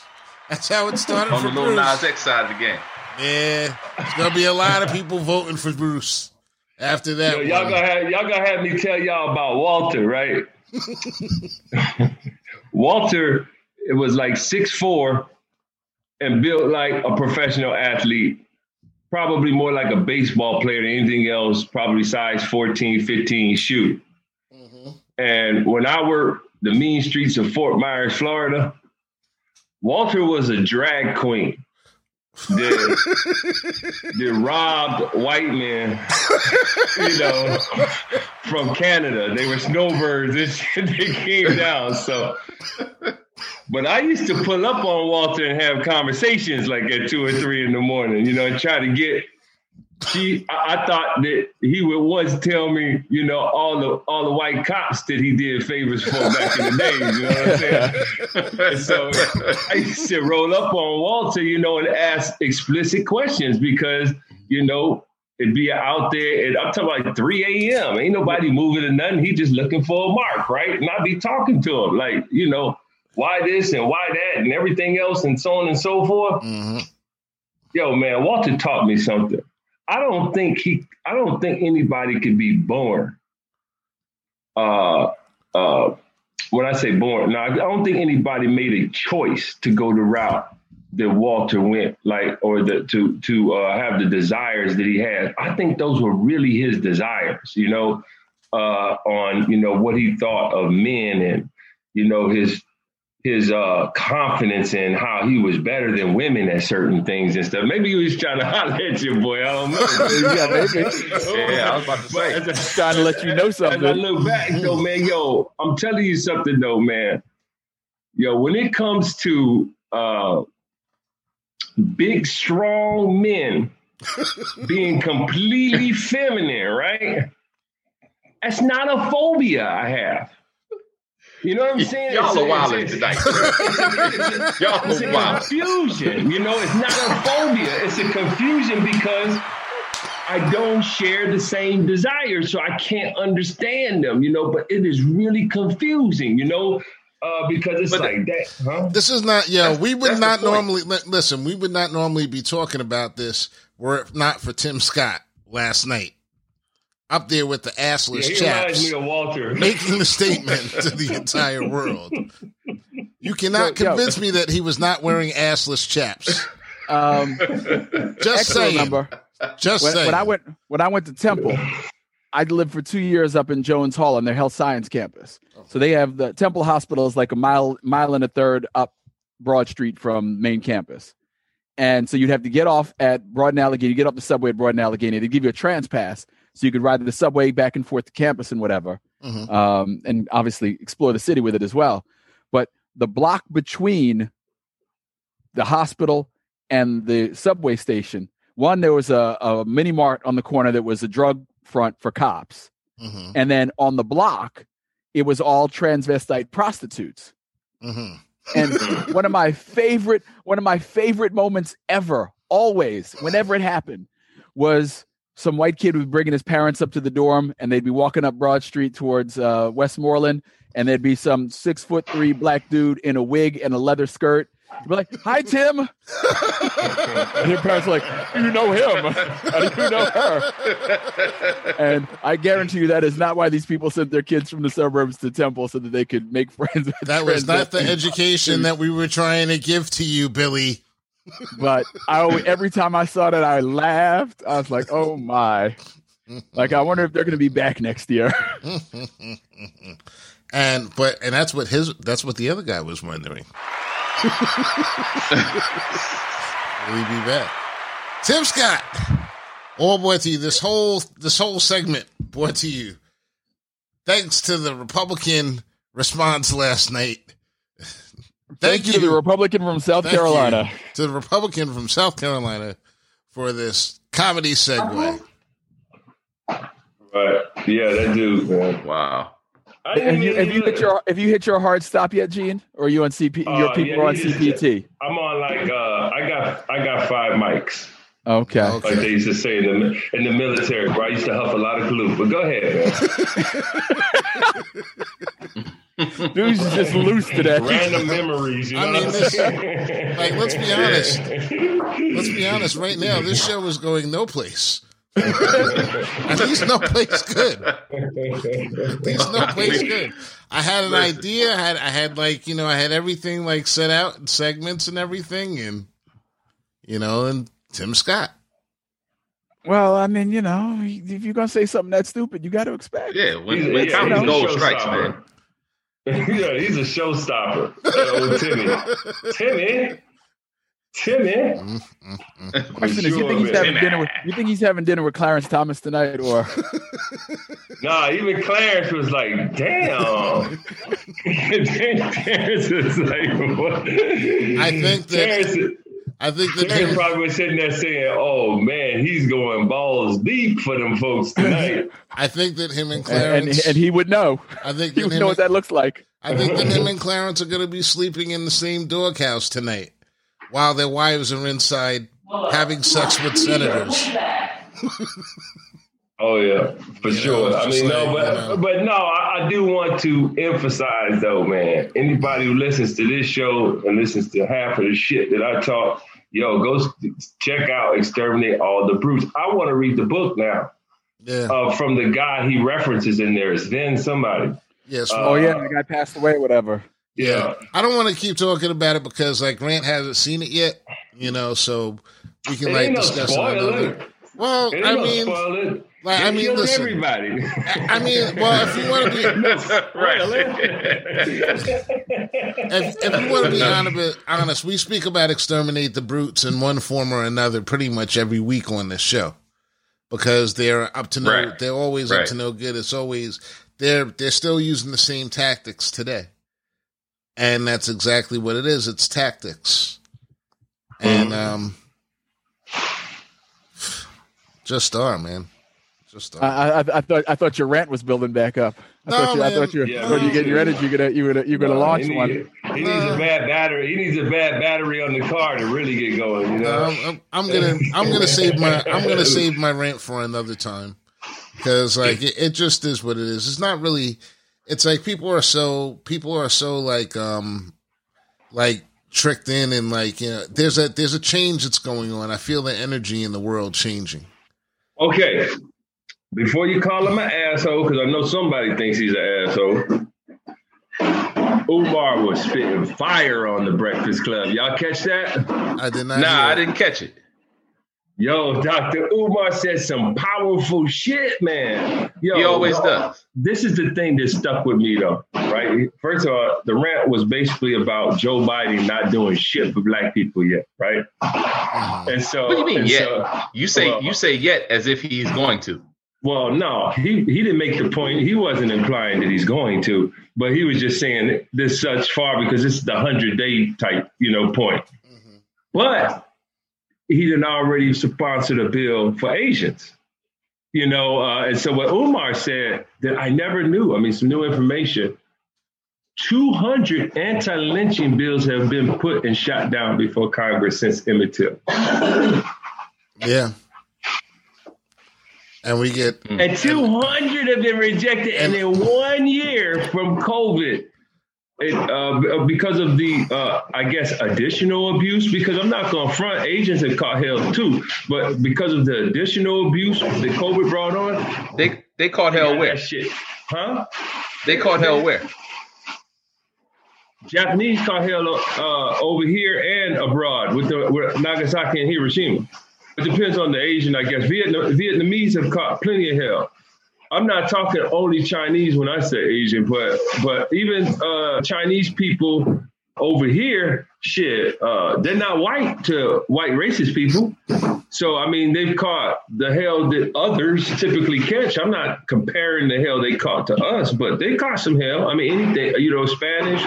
That's how it started on for the little Nas Bruce. X side of the game. Yeah, there's gonna be a lot of people voting for Bruce after that. Yo, y'all one. gonna have y'all gonna have me tell y'all about Walter, right? *laughs* Walter, it was like six four and built like a professional athlete. Probably more like a baseball player than anything else, probably size 14, 15 shoot. Mm-hmm. And when I worked the mean streets of Fort Myers, Florida, Walter was a drag queen. That, that robbed white men, you know, from Canada. They were snowbirds and. *laughs* They came down. So, but I used to pull up on Walter and have conversations like at two or three in the morning, you know, and try to get. He, I, I thought that he would once tell me, you know, all the all the white cops that he did favors for back in the day. You know what I'm saying? *laughs* So I used to roll up on Walter, you know, and ask explicit questions because, you know, it'd be out there. And I'm talking like 3 a.m. Ain't nobody moving or nothing. He just looking for a mark, right? And I'd be talking to him like, you know, why this and why that and everything else and so on and so forth. Mhm. Yo, man, Walter taught me something. I don't think he. I don't think anybody could be born. Uh, uh, when I say born, now I don't think anybody made a choice to go the route that Walter went, like, or the, to to uh, have the desires that he had. I think those were really his desires, you know, uh, on you know what he thought of men and you know his his uh, confidence in how he was better than women at certain things and stuff. Maybe he was trying to *laughs* holler at you, boy. I don't know. Yeah, maybe. *laughs* Yeah, I was about to say. But Trying to let you know as I something. look back, though, man, yo, I'm telling you something, though, man. Yo, when it comes to uh, big, strong men *laughs* being completely feminine, right? That's not a phobia I have. You know what I'm saying? Y'all It's are a- wilding *laughs* it's a- tonight. Y'all it's are a wild. confusion. You know, it's not a phobia. It's a confusion because I don't share the same desires, so I can't understand them. You know, but it is really confusing. You know, uh, because it's But the- like that, huh? This is not, yeah, That's- we would not normally, li- listen, we would not normally be talking about this were it not for Tim Scott last night. Up there with the assless he reminds chaps, me Walter. *laughs* making the statement to the entire world. You cannot Yo, yo. convince me that he was not wearing assless chaps. Um, Just excellent saying. number. Just when, saying. when I went when I went to Temple, I lived for two years up in Jones Hall on their health science campus. So they have the Temple Hospital is like a mile mile and a third up Broad Street from main campus. And so you'd have to get off at Broad and Allegheny, you get off the subway at Broad and Allegheny. They give you a trans pass so you could ride the subway back and forth to campus and whatever. Mhm. Um, and obviously explore the city with it as well. But the block between the hospital and the subway station, one, there was a, a mini mart on the corner that was a drug front for cops. Mhm. And then on the block, it was all transvestite prostitutes. Mhm. And one of my favorite, one of my favorite moments ever, always, whenever it happened, was some white kid was bringing his parents up to the dorm, and they'd be walking up Broad Street towards uh, Westmoreland, and there'd be some six foot three black dude in a wig and a leather skirt. He'd be like, "Hi, Tim," and your parents like, "You know him? How do you know her?" And I guarantee you that is not why these people sent their kids from the suburbs to Temple so that they could make friends. With That was not the education that we were trying to give to you, Billy. But I every time I saw that, I laughed. I was like, "Oh my!" Like, I wonder if they're going to be back next year. *laughs* and but and that's what his that's what the other guy was wondering. *laughs* Will he be back? Tim Scott, all brought to you. This whole this whole segment brought to you thanks to the Republican response last night. Thank, you to the Republican from South Thank you Carolina. to the Republican from South Carolina for this comedy segue. Right. Yeah, that dude, man. Wow. I Have you, have you hit your have you hit your hard stop yet, Gene? Or are you on CP? Uh, your people yeah, are on he just- CPT. I'm on like uh I got I got five mics. Okay. Okay. Like they used to say in the in the military, where I used to huff a lot of glue. But go ahead, man. *laughs* *laughs* Dude's just loose today. Random memories, you know I mean, this- like, let's be honest. Let's be honest. Right now, this show is going no place. *laughs* At least no place good. At least no place good. I had an idea. I had I had like you know I had everything like set out in segments and everything, and you know, and Tim Scott. Well, I mean, you know, if you're gonna say something that stupid, you got to expect. Yeah, when, He's a- when yeah, comedy he's gold strikes, man. Showstopper. *laughs* *laughs* yeah, he's a showstopper. That old Timmy. Timmy. Timmy. Mm-hmm. Question is, you think he's man. having dinner? With, you think he's having dinner with Clarence Thomas tonight, or *laughs* Nah, even Clarence was like, damn. Clarence was like, what? I think that- Clarence, I think that Clarence him, probably was sitting there saying, oh man, he's going balls deep for them folks tonight. *laughs* I think that him and and, Clarence. and he would know. I think He would him know what that looks like. I think that him and Clarence are going to be sleeping in the same doghouse tonight, while their wives are inside having sex with senators. *laughs* Oh yeah, for You sure. know, I mean, no, but you know. but no, I, I do want to emphasize though, man. Anybody who listens to this show and listens to half of the shit that I talk, yo, go check out "Exterminate All the Brutes." I want to read the book now Yeah. uh, from the guy he references in there is then somebody. Yes. uh, Oh yeah, the guy passed away, whatever. Yeah, I don't want to keep talking about it because like Grant hasn't seen it yet, you know, so we can it like ain't no discuss it spoiler. another. Well, I mean, like, I mean, listen. everybody. I mean, well, if you want to be, *laughs* if, if you want to be honest, honest, we speak about exterminate the brutes in one form or another pretty much every week on this show because they're up to no, Right. they're always up to no good. It's always they're they're still using the same tactics today, and that's exactly what it is. It's tactics, and um, just are man, just are. I, I, I thought I thought your rant was building back up. I No, thought you, I man. thought you, Yeah. I thought you getting your energy. You're gonna you're gonna you're gonna No, launch he need- one. He needs a bad battery. He needs a bad battery on the car to really get going. You No, know. I'm, I'm, I'm gonna I'm gonna save my I'm gonna *laughs* save my rant for another time because like it, it just is what it is. It's not really. It's like people are so people are so like um like tricked in and like you know there's a there's a change that's going on. I feel the energy in the world changing. Okay. Before you call him an asshole, because I know somebody thinks he's an asshole. Umar was spitting fire on the Breakfast Club. Y'all catch that? I did not. Nah, I didn't catch it. Yo, Dr. Umar said some powerful shit, man. Yo, he always does. This is the thing that stuck with me, though, right? First of all, the rant was basically about Joe Biden not doing shit for black people yet, right? Uh-huh. And so, What do you mean and yet? so- You say well- you say yet as if he's going to. well, no, he he didn't make the point. He wasn't implying that he's going to, but he was just saying this such far because it's the hundred day type, you know, point. Mm-hmm. But he didn't already sponsored a bill for Asians, you know, uh, and so what Umar said that I never knew. I mean, some new information. 200 anti-lynching bills have been put and shot down before Congress since Emmett Till. Yeah. And we get And 200 have been rejected, and in one year from COVID, it, uh, because of the, uh, I guess, additional abuse. Because I'm not going to front, Asians have caught hell too, but because of the additional abuse that COVID brought on, They they caught hell where? shit, huh? They caught hell where? Japanese caught hell uh, over here and abroad with the with Nagasaki and Hiroshima. It depends on the Asian, I guess. Vietnam, Vietnamese have caught plenty of hell. I'm not talking only Chinese when I say Asian, but but even uh, Chinese people over here, shit, uh, they're not white to white racist people. So I mean, they've caught the hell that others typically catch. I'm not comparing the hell they caught to us, but they caught some hell. I mean, anything, you know, Spanish,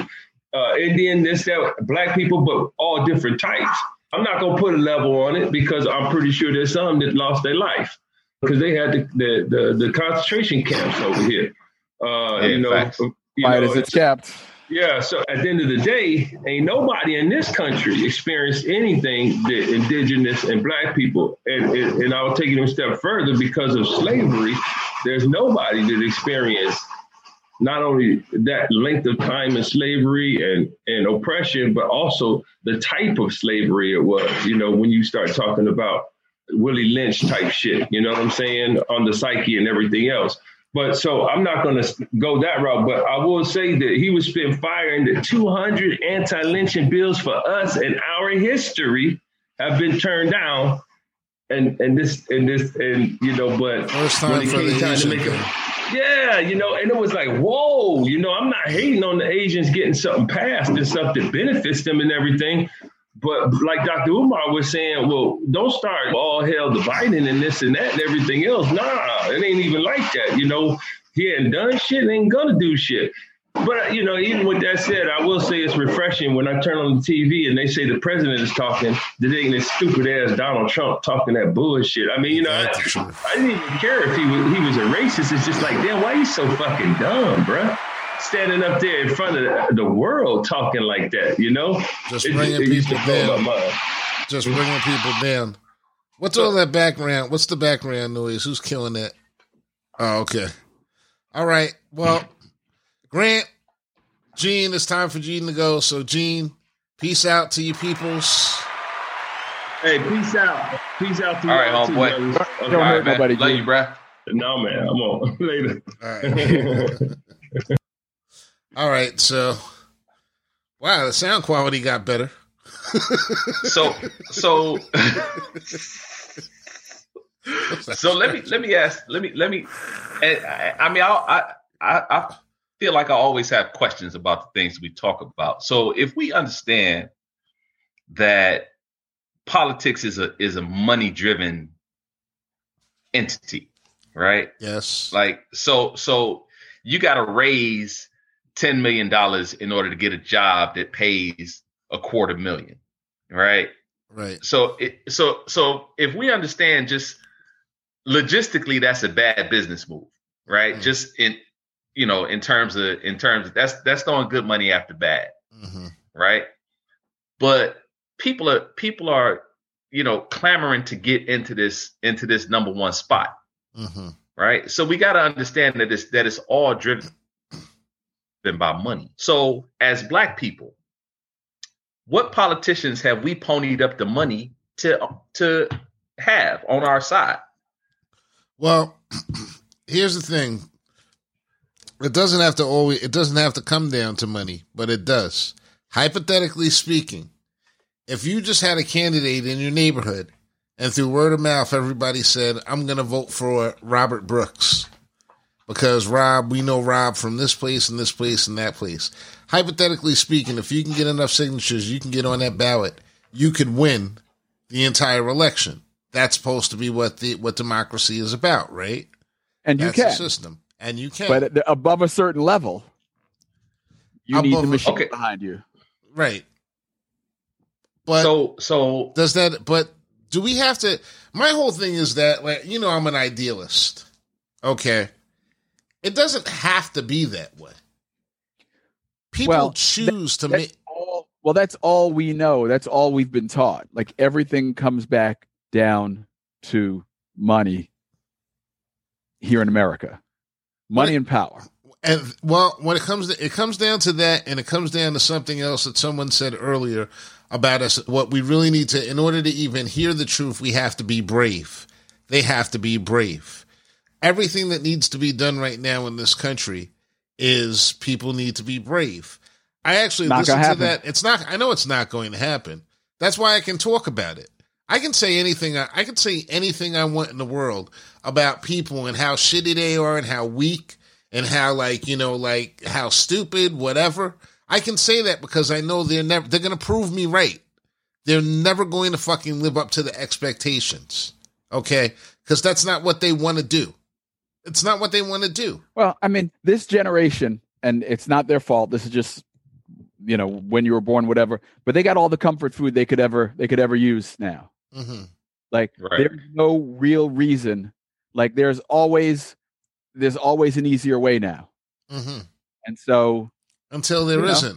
uh, Indian, this, that, black people, but all different types. I'm not gonna put a level on it because I'm pretty sure there's some that lost their life because they had the the, the, the concentration camps over here. Uh, Yeah, you know, facts. you Quiet know, as it's kept. yeah, so at the end of the day, ain't nobody in this country experienced anything that indigenous and black people, and, and, and I'll take it a step further because of slavery, there's nobody that experienced not only that length of time in slavery and, and oppression, but also the type of slavery it was. You know, when you start talking about Willie Lynch type shit, you know what I'm saying, on the psyche and everything else. But so I'm not going to go that route, but I will say that he was spitting fire and the 200 anti-lynching bills for us and our history have been turned down. And and this and this and you know, but First when time it for came the time to make a- yeah, you know, and it was like, whoa, you know, I'm not hating on the Asians getting something passed and stuff that benefits them and everything. But like Dr. Umar was saying, well, don't start all hell to Biden and this and that and everything else. Nah, it ain't even like that. You know, he ain't done shit, ain't gonna do shit. But you know, even with that said, I will say it's refreshing when I turn on the TV and they say the president is talking, that ain't this stupid ass Donald Trump talking that bullshit. I mean, you know, I, I, didn't even care if he was he was a racist. It's just like, damn, why you so fucking dumb, bruh? Standing up there in front of the, the world talking like that, you know? Just It- bringing it used people down. Just bringing people down. What's all that background? What's the background noise? Who's killing that? Oh, okay. All right. Well, Grant, Gene, it's time for Gene to go. So, Gene, peace out to you peoples. Hey, peace out. Peace out to All right, y'all too, homeboy. Don't Okay. All right, hurt man. nobody, Love you, bruh. No, man. I'm on *laughs* later. *laughs* All right. So, wow, the sound quality got better. *laughs* So so so let me let me ask let me let me eh, I, I mean I, I I I feel like I always have questions about the things we talk about. So if we understand that politics is a is a money driven entity, right? Yes. Like so so you got to raise 10 million dollars in order to get a job that pays a quarter million, right? Right. So it so so if we understand just logistically that's a bad business move, right? Mm. Just in you know, in terms of in terms of that's that's throwing good money after bad, hmm right? But people are people are you know clamoring to get into this into this number one spot hmm right? So we got to understand that it's that it's all driven by money. So as black people, what politicians have we ponied up the money to to have on our side? Well, *clears throat* here's the thing. It doesn't have to always. It doesn't have to come down to money, but it does. Hypothetically speaking, if you just had a candidate in your neighborhood and through word of mouth, everybody said, I'm going to vote for Robert Brooks because Rob, we know Rob from this place and this place and that place. Hypothetically speaking, if you can get enough signatures, you can get on that ballot. You could win the entire election. That's supposed to be what the what democracy is about, right? And you That's can, the system, and you can. but above a certain level, you need Above the a- machine Okay. behind you. right. But so so does that? But do we have to? My whole thing is that, like, you know, I'm an idealist. Okay, it doesn't have to be that way. People Well, choose to That's make. all, well, that's all we know. That's all we've been taught. Like everything comes back down to money here in America, money and power. And well, when it comes to it comes down to that, and it comes down to something else that someone said earlier about us. What we really need to, in order to even hear the truth, we have to be brave. They have to be brave. Everything that needs to be done right now in this country is people need to be brave. I actually Not listened gonna that. It's not. I know it's not going to happen. That's why I can talk about it. I can say anything. I, I can say anything I want in the world about people and how shitty they are and how weak and how like you know like how stupid whatever. I can say that because I know they're never they're going to prove me right. They're never going to fucking live up to the expectations. Okay? Cuz that's not what they want to do. It's not what they want to do. Well, I mean, this generation, and it's not their fault. This is just, you know, when you were born, whatever. But they got all the comfort food they could ever they could ever use now. Mhm. Like Right. there's no real reason. Like there's always there's always an easier way now. Mhm. And so Until there You know. not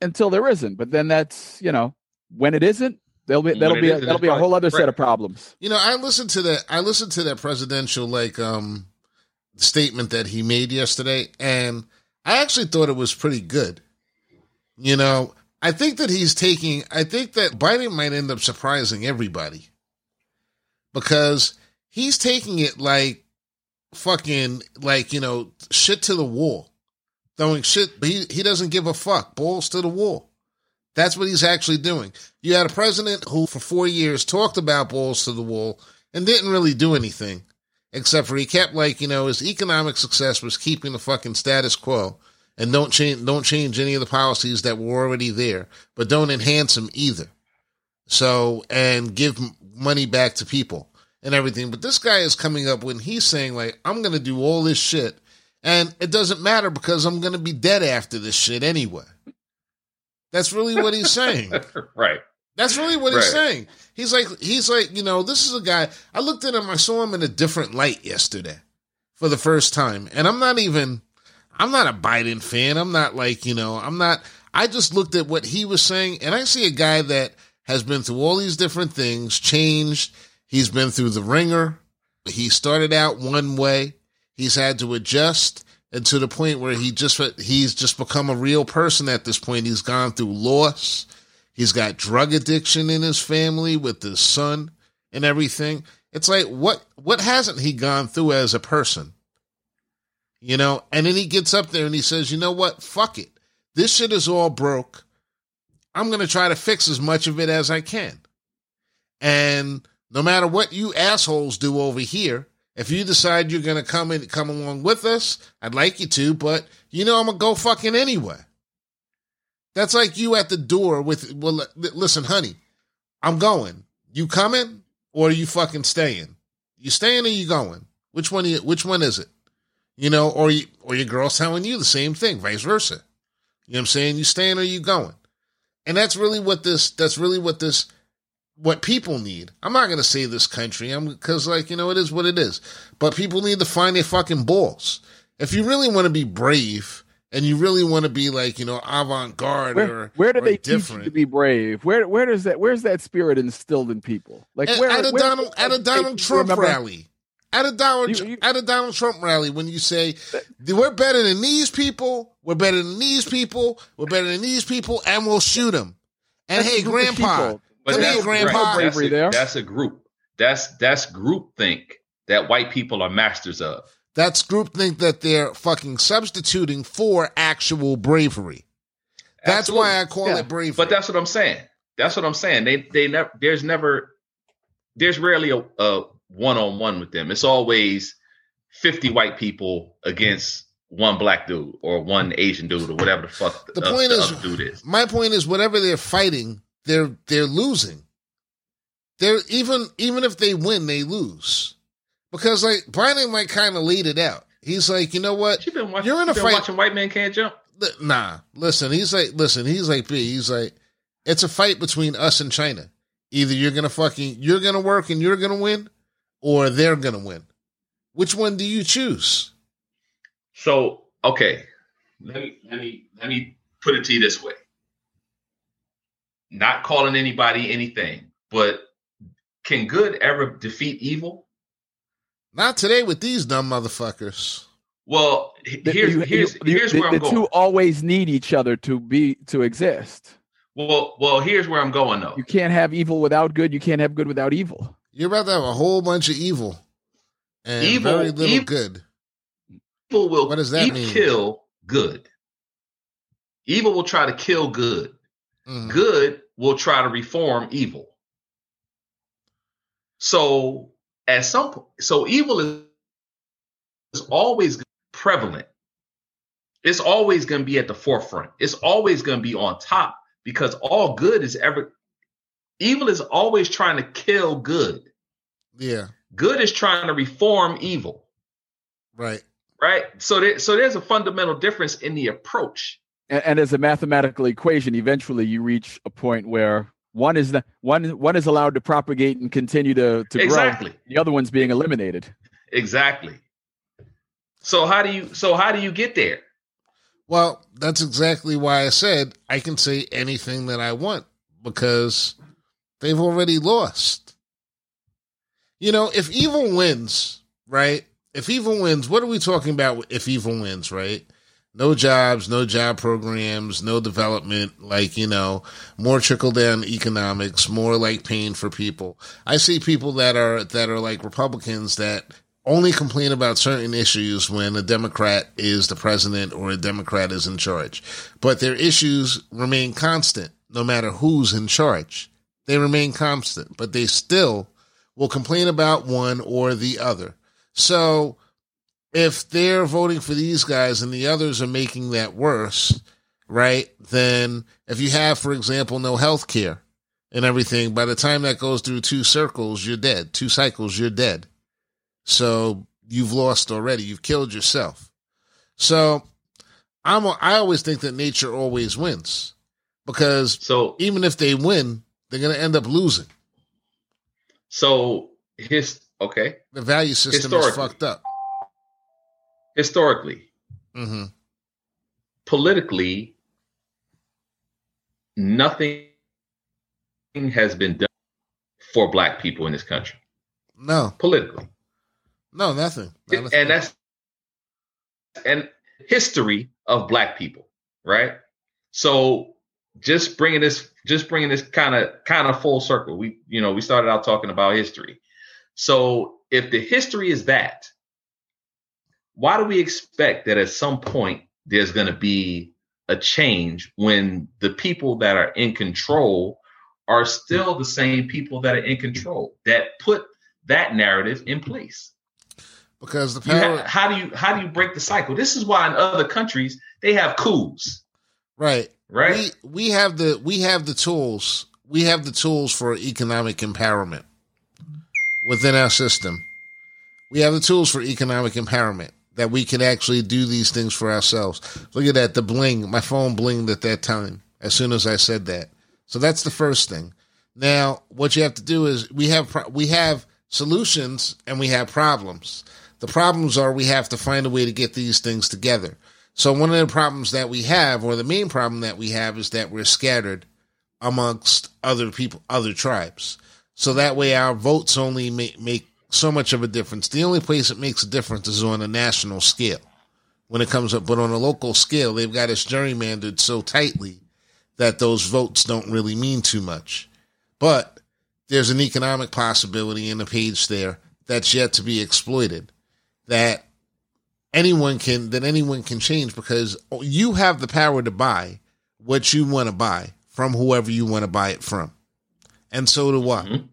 until there isn't, but then that's you know when it isn't, there'll be that'll be a, that'll be a whole other set of problems. You know, I listened to that. I listened to that presidential like um statement that he made yesterday, and I actually thought it was pretty good. You know, I think that he's taking. I think that Biden might end up surprising everybody because he's taking it like fucking like you know shit to the wall, throwing shit. He he doesn't give a fuck. Balls to the wall. That's what he's actually doing. You had a president who, for four years, talked about balls to the wall and didn't really do anything, except for he kept like you know his economic success was keeping the fucking status quo and don't change don't change any of the policies that were already there, but don't enhance them either. So and give money back to people and everything. But this guy is coming up when he's saying like I'm going to do all this shit, and it doesn't matter because I'm going to be dead after this shit anyway. That's really what he's saying. *laughs* right. That's really what he's saying. He's like, he's like, you know, this is a guy. I looked at him. I saw him in a different light yesterday for the first time, and I'm not even. I'm not a Biden fan. I'm not like you know. I'm not. I just looked at what he was saying, and I see a guy that has been through all these different things, changed. He's been through the wringer. He started out one way. He's had to adjust and to the point where he just he's just become a real person at this point. He's gone through loss. He's got drug addiction in his family with his son and everything. It's like what what hasn't he gone through as a person? You know, and then he gets up there and he says, "You know what? Fuck it. This shit is all broke. I'm going to try to fix as much of it as I can." And no matter what you assholes do over here, if you decide you're to come and come along with us, I'd like you to, but you know I'm to go fucking anyway. That's like you at the door with, well, listen, honey, I'm going. You coming or are you fucking staying? You staying or you going? Which one? You, which one is it? You know, or you, or your girl's telling you the same thing, vice versa. You know what I'm saying? You staying or you going? And that's really what this. That's really what this. What people need. I'm not going to say this country. I'm because like you know it is what it is. But people need to find their fucking balls. If you really want to be brave and you really want to be like you know avant garde or where do or they teach you to be brave? Where where does that where's that spirit instilled in people? Like at, where at a where- Donald at a Donald Trump rally. At a Donald You- you- at a Donald Trump rally, when you say we're better than these people, we're better than these people, we're better than these people, and we'll shoot them. And hey, Grandpa. But Come that's, here, Grandpa. right, that's, Bravery a, there. that's a group. That's that's group think that white people are masters of. that's groupthink that they're fucking substituting for actual bravery. That's why I call Absolutely. it bravery. But that's what I'm saying. That's what I'm saying. They they never there's never there's rarely a, a one-on-one with them. It's always 50 white people against one black dude or one Asian dude or whatever the fuck The uh, point the is- dude is. My point is, whatever they're fighting, they're they're losing. They're even even if they win, they lose because like Brian like kind of laid it out. He's like, you know what? You been watching, You're in a been fight- watching White Man Can't Jump? Li- Nah, listen. He's like, listen. He's like B. He's like, it's a fight between us and China. Either you're gonna fucking you're gonna work and you're gonna win, or they're gonna win. Which one do you choose? So, okay. Let me let me let me put it to you this way. Not calling anybody anything, but can good ever defeat evil? Not today with these dumb motherfuckers. Well, h- The- here's you- here's you- here's the, where I'm the going. two always need each other to be to exist. Well, well, here's where I'm going though. You can't have evil without good. You can't have good without evil. You're about to have a whole bunch of evil and Evil- very little evil- good. Evil will What does that evil mean? kill good. Evil will try to kill good. Mhm. Good will try to reform evil. So at some point, so evil is, is always prevalent. It's always going to be at the forefront. It's always going to be on top because all good is ever evil is always trying to kill good. Yeah, Good is trying to reform evil. right. right? So there, so there's a fundamental difference in the approach. And, and as a mathematical equation, eventually you reach a point where one is the one one is allowed to propagate and continue to to Exactly. grow. The other one's being eliminated. Exactly. So how do you so how do you get there? Well, that's exactly why I said I can say anything that I want because they've already lost. You know, if evil wins, right? If evil wins, what are we talking about if evil wins, right? No jobs, no job programs, no development, like, you know, more trickle down economics, more like pain for people. I see people that are that are like Republicans that only complain about certain issues when a Democrat is the president or a Democrat is in charge. But their issues remain constant no matter who's in charge. They remain constant, but they still will complain about one or the other. So if they're voting for these guys and the others are making that worse, right? Then if you have, for example, no health care and everything, by the time that goes through two circles, you're dead. Two cycles, you're dead. So you've lost already. You've killed yourself. So I'm I always think that nature always wins because So even if they win, they're going to end up losing. so his okay. The value system is fucked up. Historically, hmm politically, nothing has been done for black people in this country. No, Politically. no, nothing. Not a thing. and that's and history of black people right so just bringing this just bringing this kind of kind of full circle we you know we started out talking about history so if the history is that why do we expect that at some point there's going to be a change when the people that are in control are still the same people that are in control that put that narrative in place because the power, ha- how do you how do you break the cycle? This is why in other countries they have coups, right? right? We we have the we have the tools. We have the tools for economic empowerment within our system. We have the tools for economic empowerment that we can actually do these things for ourselves. Look at that, the bling. My phone blinged at that time as soon as I said that. So that's the first thing. Now, what you have to do is we have we have solutions and we have problems. The problems are we have to find a way to get these things together. So one of the problems that we have, or the main problem that we have, is that we're scattered amongst other people, other tribes. So that way our votes only make, make so much of a difference. The only place it makes a difference is on a national scale when it comes up, but on a local scale, they've got us gerrymandered so tightly that those votes don't really mean too much. But there's an economic possibility in the page there that's yet to be exploited that anyone can that anyone can change because you have the power to buy what you want to buy from whoever you want to buy it from and so do I Mhm.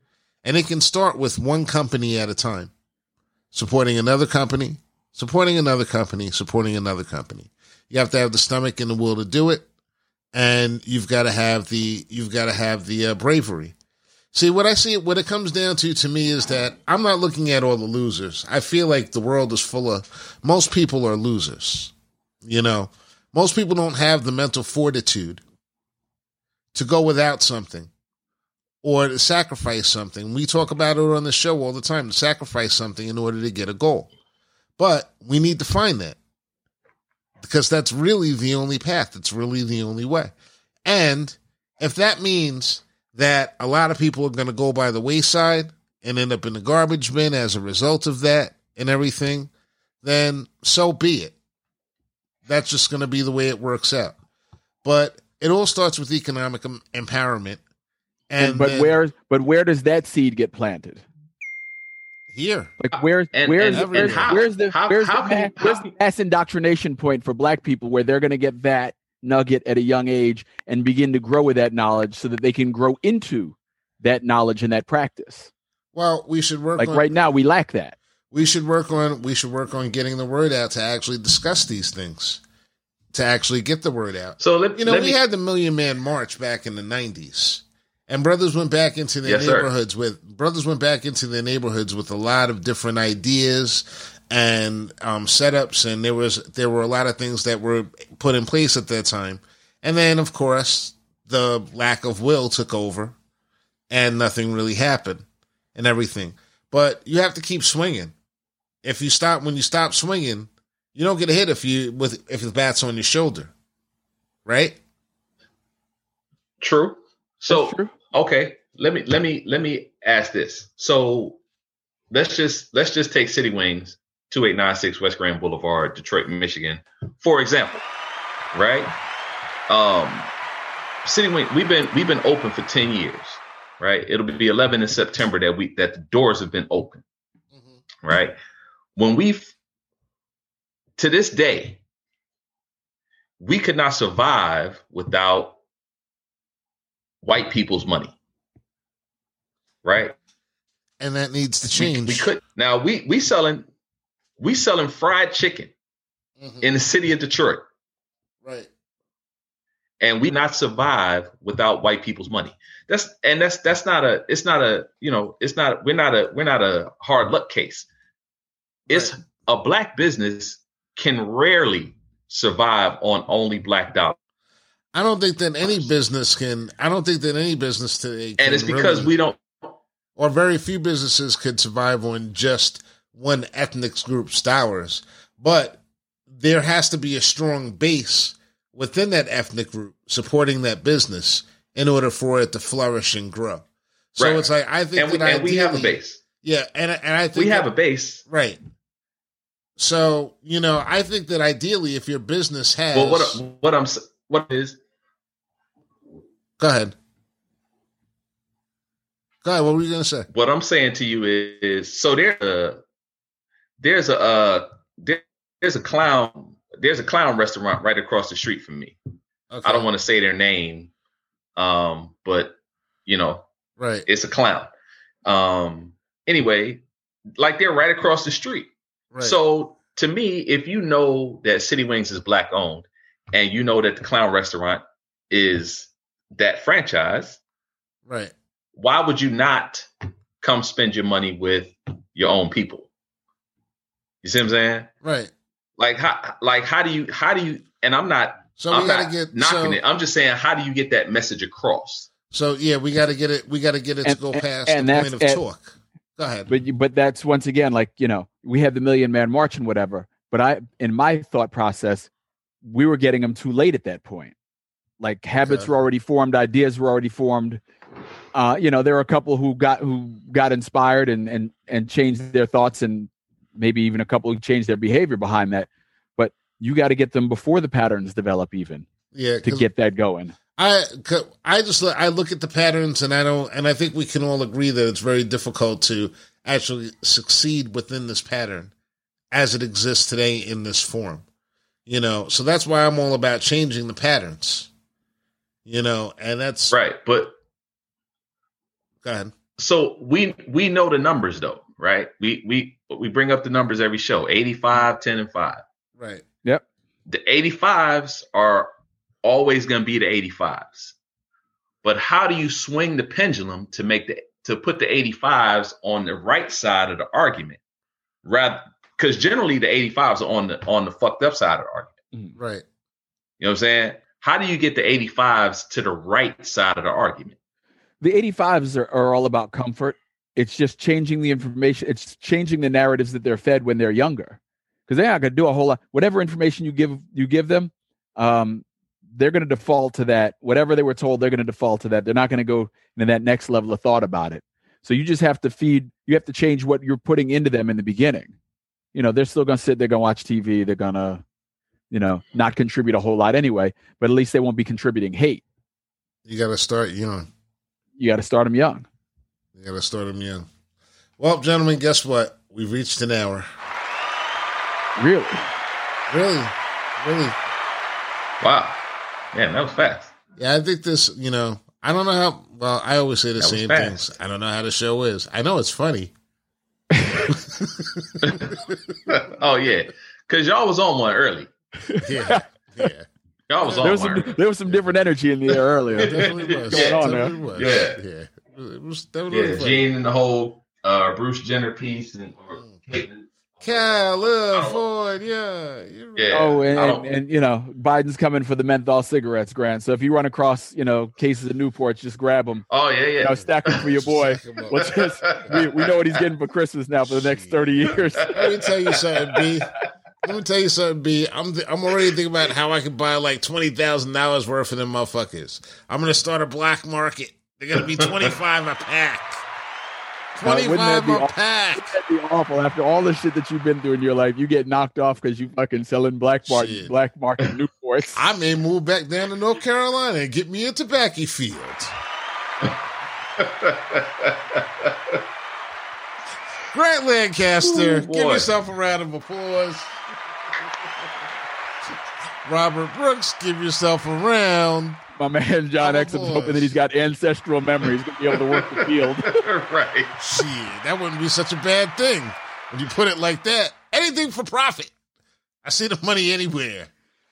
And it can start with one company at a time, supporting another company, supporting another company, supporting another company. You have to have the stomach and the will to do it, and you've got to have the you've got to have the uh, bravery. See, what I see, what it comes down to to me is that I'm not looking at all the losers. I feel like the world is full of most people are losers. You know, most people don't have the mental fortitude to go without something or to sacrifice something. We talk about it on the show all the time to sacrifice something in order to get a goal. But we need to find that because that's really the only path. It's really the only way. And if that means that a lot of people are going to go by the wayside and end up in the garbage bin as a result of that and everything, then so be it. That's just going to be the way it works out. But it all starts with economic empowerment. And, but where but where does that seed get planted? Here, like where's and, where's and, where's, how, where's the how, where's, how, the, mass, where's the mass indoctrination point for Black people where they're going to get that nugget at a young age and begin to grow with that knowledge so that they can grow into that knowledge and that practice. Well, we should work like on, right now we lack that. We should work on we should work on getting the word out to actually discuss these things. To actually get the word out. So let, you know, let we me, had the Million Man March back in the nineties. And brothers went back into their Yes, neighborhoods with brothers went back into their neighborhoods with a lot of different ideas and um, setups, and there was there were a lot of things that were put in place at that time. And then, of course, the lack of will took over, and nothing really happened, and everything. But you have to keep swinging. If you stop when you stop swinging, you don't get a hit if you with if the bat's on your shoulder, right? True. So true. Okay, let me let me let me ask this. So let's just let's just take City Wings, two eight nine six West Grand Boulevard, Detroit, Michigan, for example, right? Um, City Wing, we've been we've been open for ten years, right? It'll be eleven in September that we that the doors have been open, right? When we've to this day, we could not survive without white people's money. Right? And that needs to change. we could now we we selling we selling fried chicken Mhm. in the city of Detroit. right. And we not survive without white people's money. That's and that's that's not a it's not a you know it's not we're not a we're not a hard luck case. It's Right. a black business can rarely survive on only black dollars. I don't think that any business can. I don't think that any business today, can And it's because really- we don't or very few businesses could survive on just one ethnic group's dollars. But there has to be a strong base within that ethnic group supporting that business in order for it to flourish and grow. So Right. it's like I think and we, that and we have a base. Yeah, and and I think We have that- a base. right. So you know, I think that ideally, if your business has, Well, what what I'm what is go ahead, go ahead. What were you going to say? what I'm saying to you is, is so there's a there's a uh, there, there's a clown there's a clown restaurant right across the street from me. Okay. I don't want to say their name, um, but you know right. it's a clown. Um, anyway, like they're right across the street. Right. So to me, if you know that City Wings is black owned, and you know that the clown restaurant is that franchise, right. why would you not come spend your money with your own people? You see what I'm saying? Right. Like how like how do you how do you and I'm not So I'm we got not to get knocking so, it. I'm just saying how do you get that message across? So yeah, we got to get it. We got to get it And- to go past and the point of and- talk. Go ahead. But you- but that's once again like you know we have the Million Man March and whatever. But I in my thought process, we were getting them too late at that point. Like habits Okay. were already formed, ideas were already formed. Uh, you know, there were a couple who got who got inspired and and and changed their thoughts, and maybe even a couple who changed their behavior behind that. But you got to get them before the patterns develop, even yeah, to get that going. I I just I look at the patterns and I don't and I think we can all agree that it's very difficult to actually succeed within this pattern as it exists today in this form. You know, so that's why I'm all about changing the patterns. You know, and that's Right. But go ahead. so we we know the numbers though, right? We we we bring up the numbers every show 85, 10, and 5. Right. Yep. The 85s are always going to be the 85s. But how do you swing the pendulum to make the to put the 85s on the right side of the argument? Rather because generally the 85s are on the on the fucked up side of the argument. Right. You know what I'm saying? How do you get the 85s to the right side of the argument? The 85s are, are all about comfort. It's just changing the information. It's changing the narratives that they're fed when they're younger, because they're not going to do a whole lot. Whatever information you give you give them, um, they're going to default to that. Whatever they were told, they're going to default to that. They're not going to go into that next level of thought about it. So you just have to feed. You have to change what you're putting into them in the beginning. You know, they're still going to sit. They're going to watch TV. They're going to, you know, not contribute a whole lot anyway. But at least they won't be contributing hate. You got to start young. You got to start them young. You got to start them young. Well, gentlemen, guess what? We've reached an hour. Really? Really, really. Wow. Man, that was fast. Yeah, I think this. You know, I don't know how. Well, I always say the That same fast. things. I don't know how the show is. I know it's funny. *laughs* *laughs* oh yeah. Cause y'all was on one early. Yeah, *laughs* yeah. Y'all was on There was one some early. there was some different energy in the air earlier. Definitely was. Going on. Definitely was. Yeah. yeah. It was definitely Yeah, funny. Gene and the whole uh, Bruce Jenner piece and or Caitlyn. California. Yeah. Oh, and, and, and you know, Biden's coming for the menthol cigarettes, Grant. So if you run across, you know, cases of Newports, just grab them. Oh yeah, yeah. You know, stack them for your boy. Stack 'em up. Let's just we, we know what he's getting for Christmas now for the next thirty years. *laughs* Let me tell you something, B. Let me tell you something, B. I'm th- I'm already thinking about how I could buy like twenty thousand dollars worth of them motherfuckers. I'm gonna start a black market. They're gonna be twenty five a pack. Now, Twenty wouldn't that be a aw- pack. That'd be awful. After all the shit that you've been through in your life, you get knocked off because you fucking selling black market Shit. black market Newports. I may move back down to North Carolina and get me a tobacco field. *laughs* Grant Lancaster, Ooh, give yourself a round of applause. Robert Brooks, give yourself a round. My man John Oh, is hoping that he's got ancestral memories, gonna be able to work the *laughs* field. right. Shit, that wouldn't be such a bad thing when you put it like that. Anything for profit. I see the money anywhere.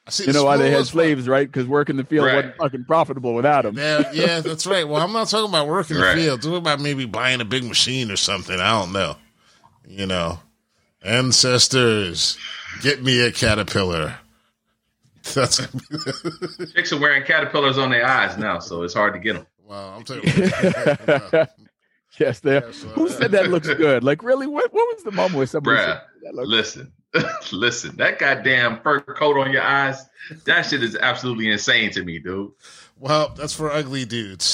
I see You the know why they had slaves, right? Because working the field Right. wasn't fucking profitable without them. Yeah, yeah, that's right. Well, I'm not talking about working Right. the field. Talking about maybe buying a big machine or something. I don't know. You know, ancestors, get me a caterpillar. *laughs* That's Chicks are wearing caterpillars on their eyes now, so it's hard to get them. wow. I'm telling you. *laughs* Yes, there. Yes, uh, Who said that looks good? Like, really? What? What was the moment where somebody Bruh, said that looks Listen, *laughs* listen, that goddamn fur coat on your eyes, that shit is absolutely insane to me, dude. well, that's for ugly dudes.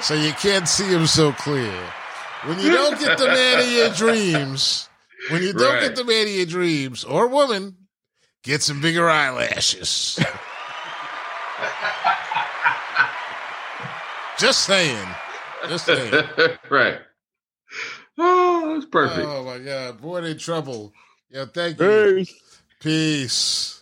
so you can't see them so clear. When you don't get the man of your dreams, when you don't Right. get the man of your dreams or woman, get some bigger eyelashes. Just saying. Just saying. *laughs* right. Oh, that's perfect. Oh my God. Boy in trouble. Yeah, thank you. Peace. Peace.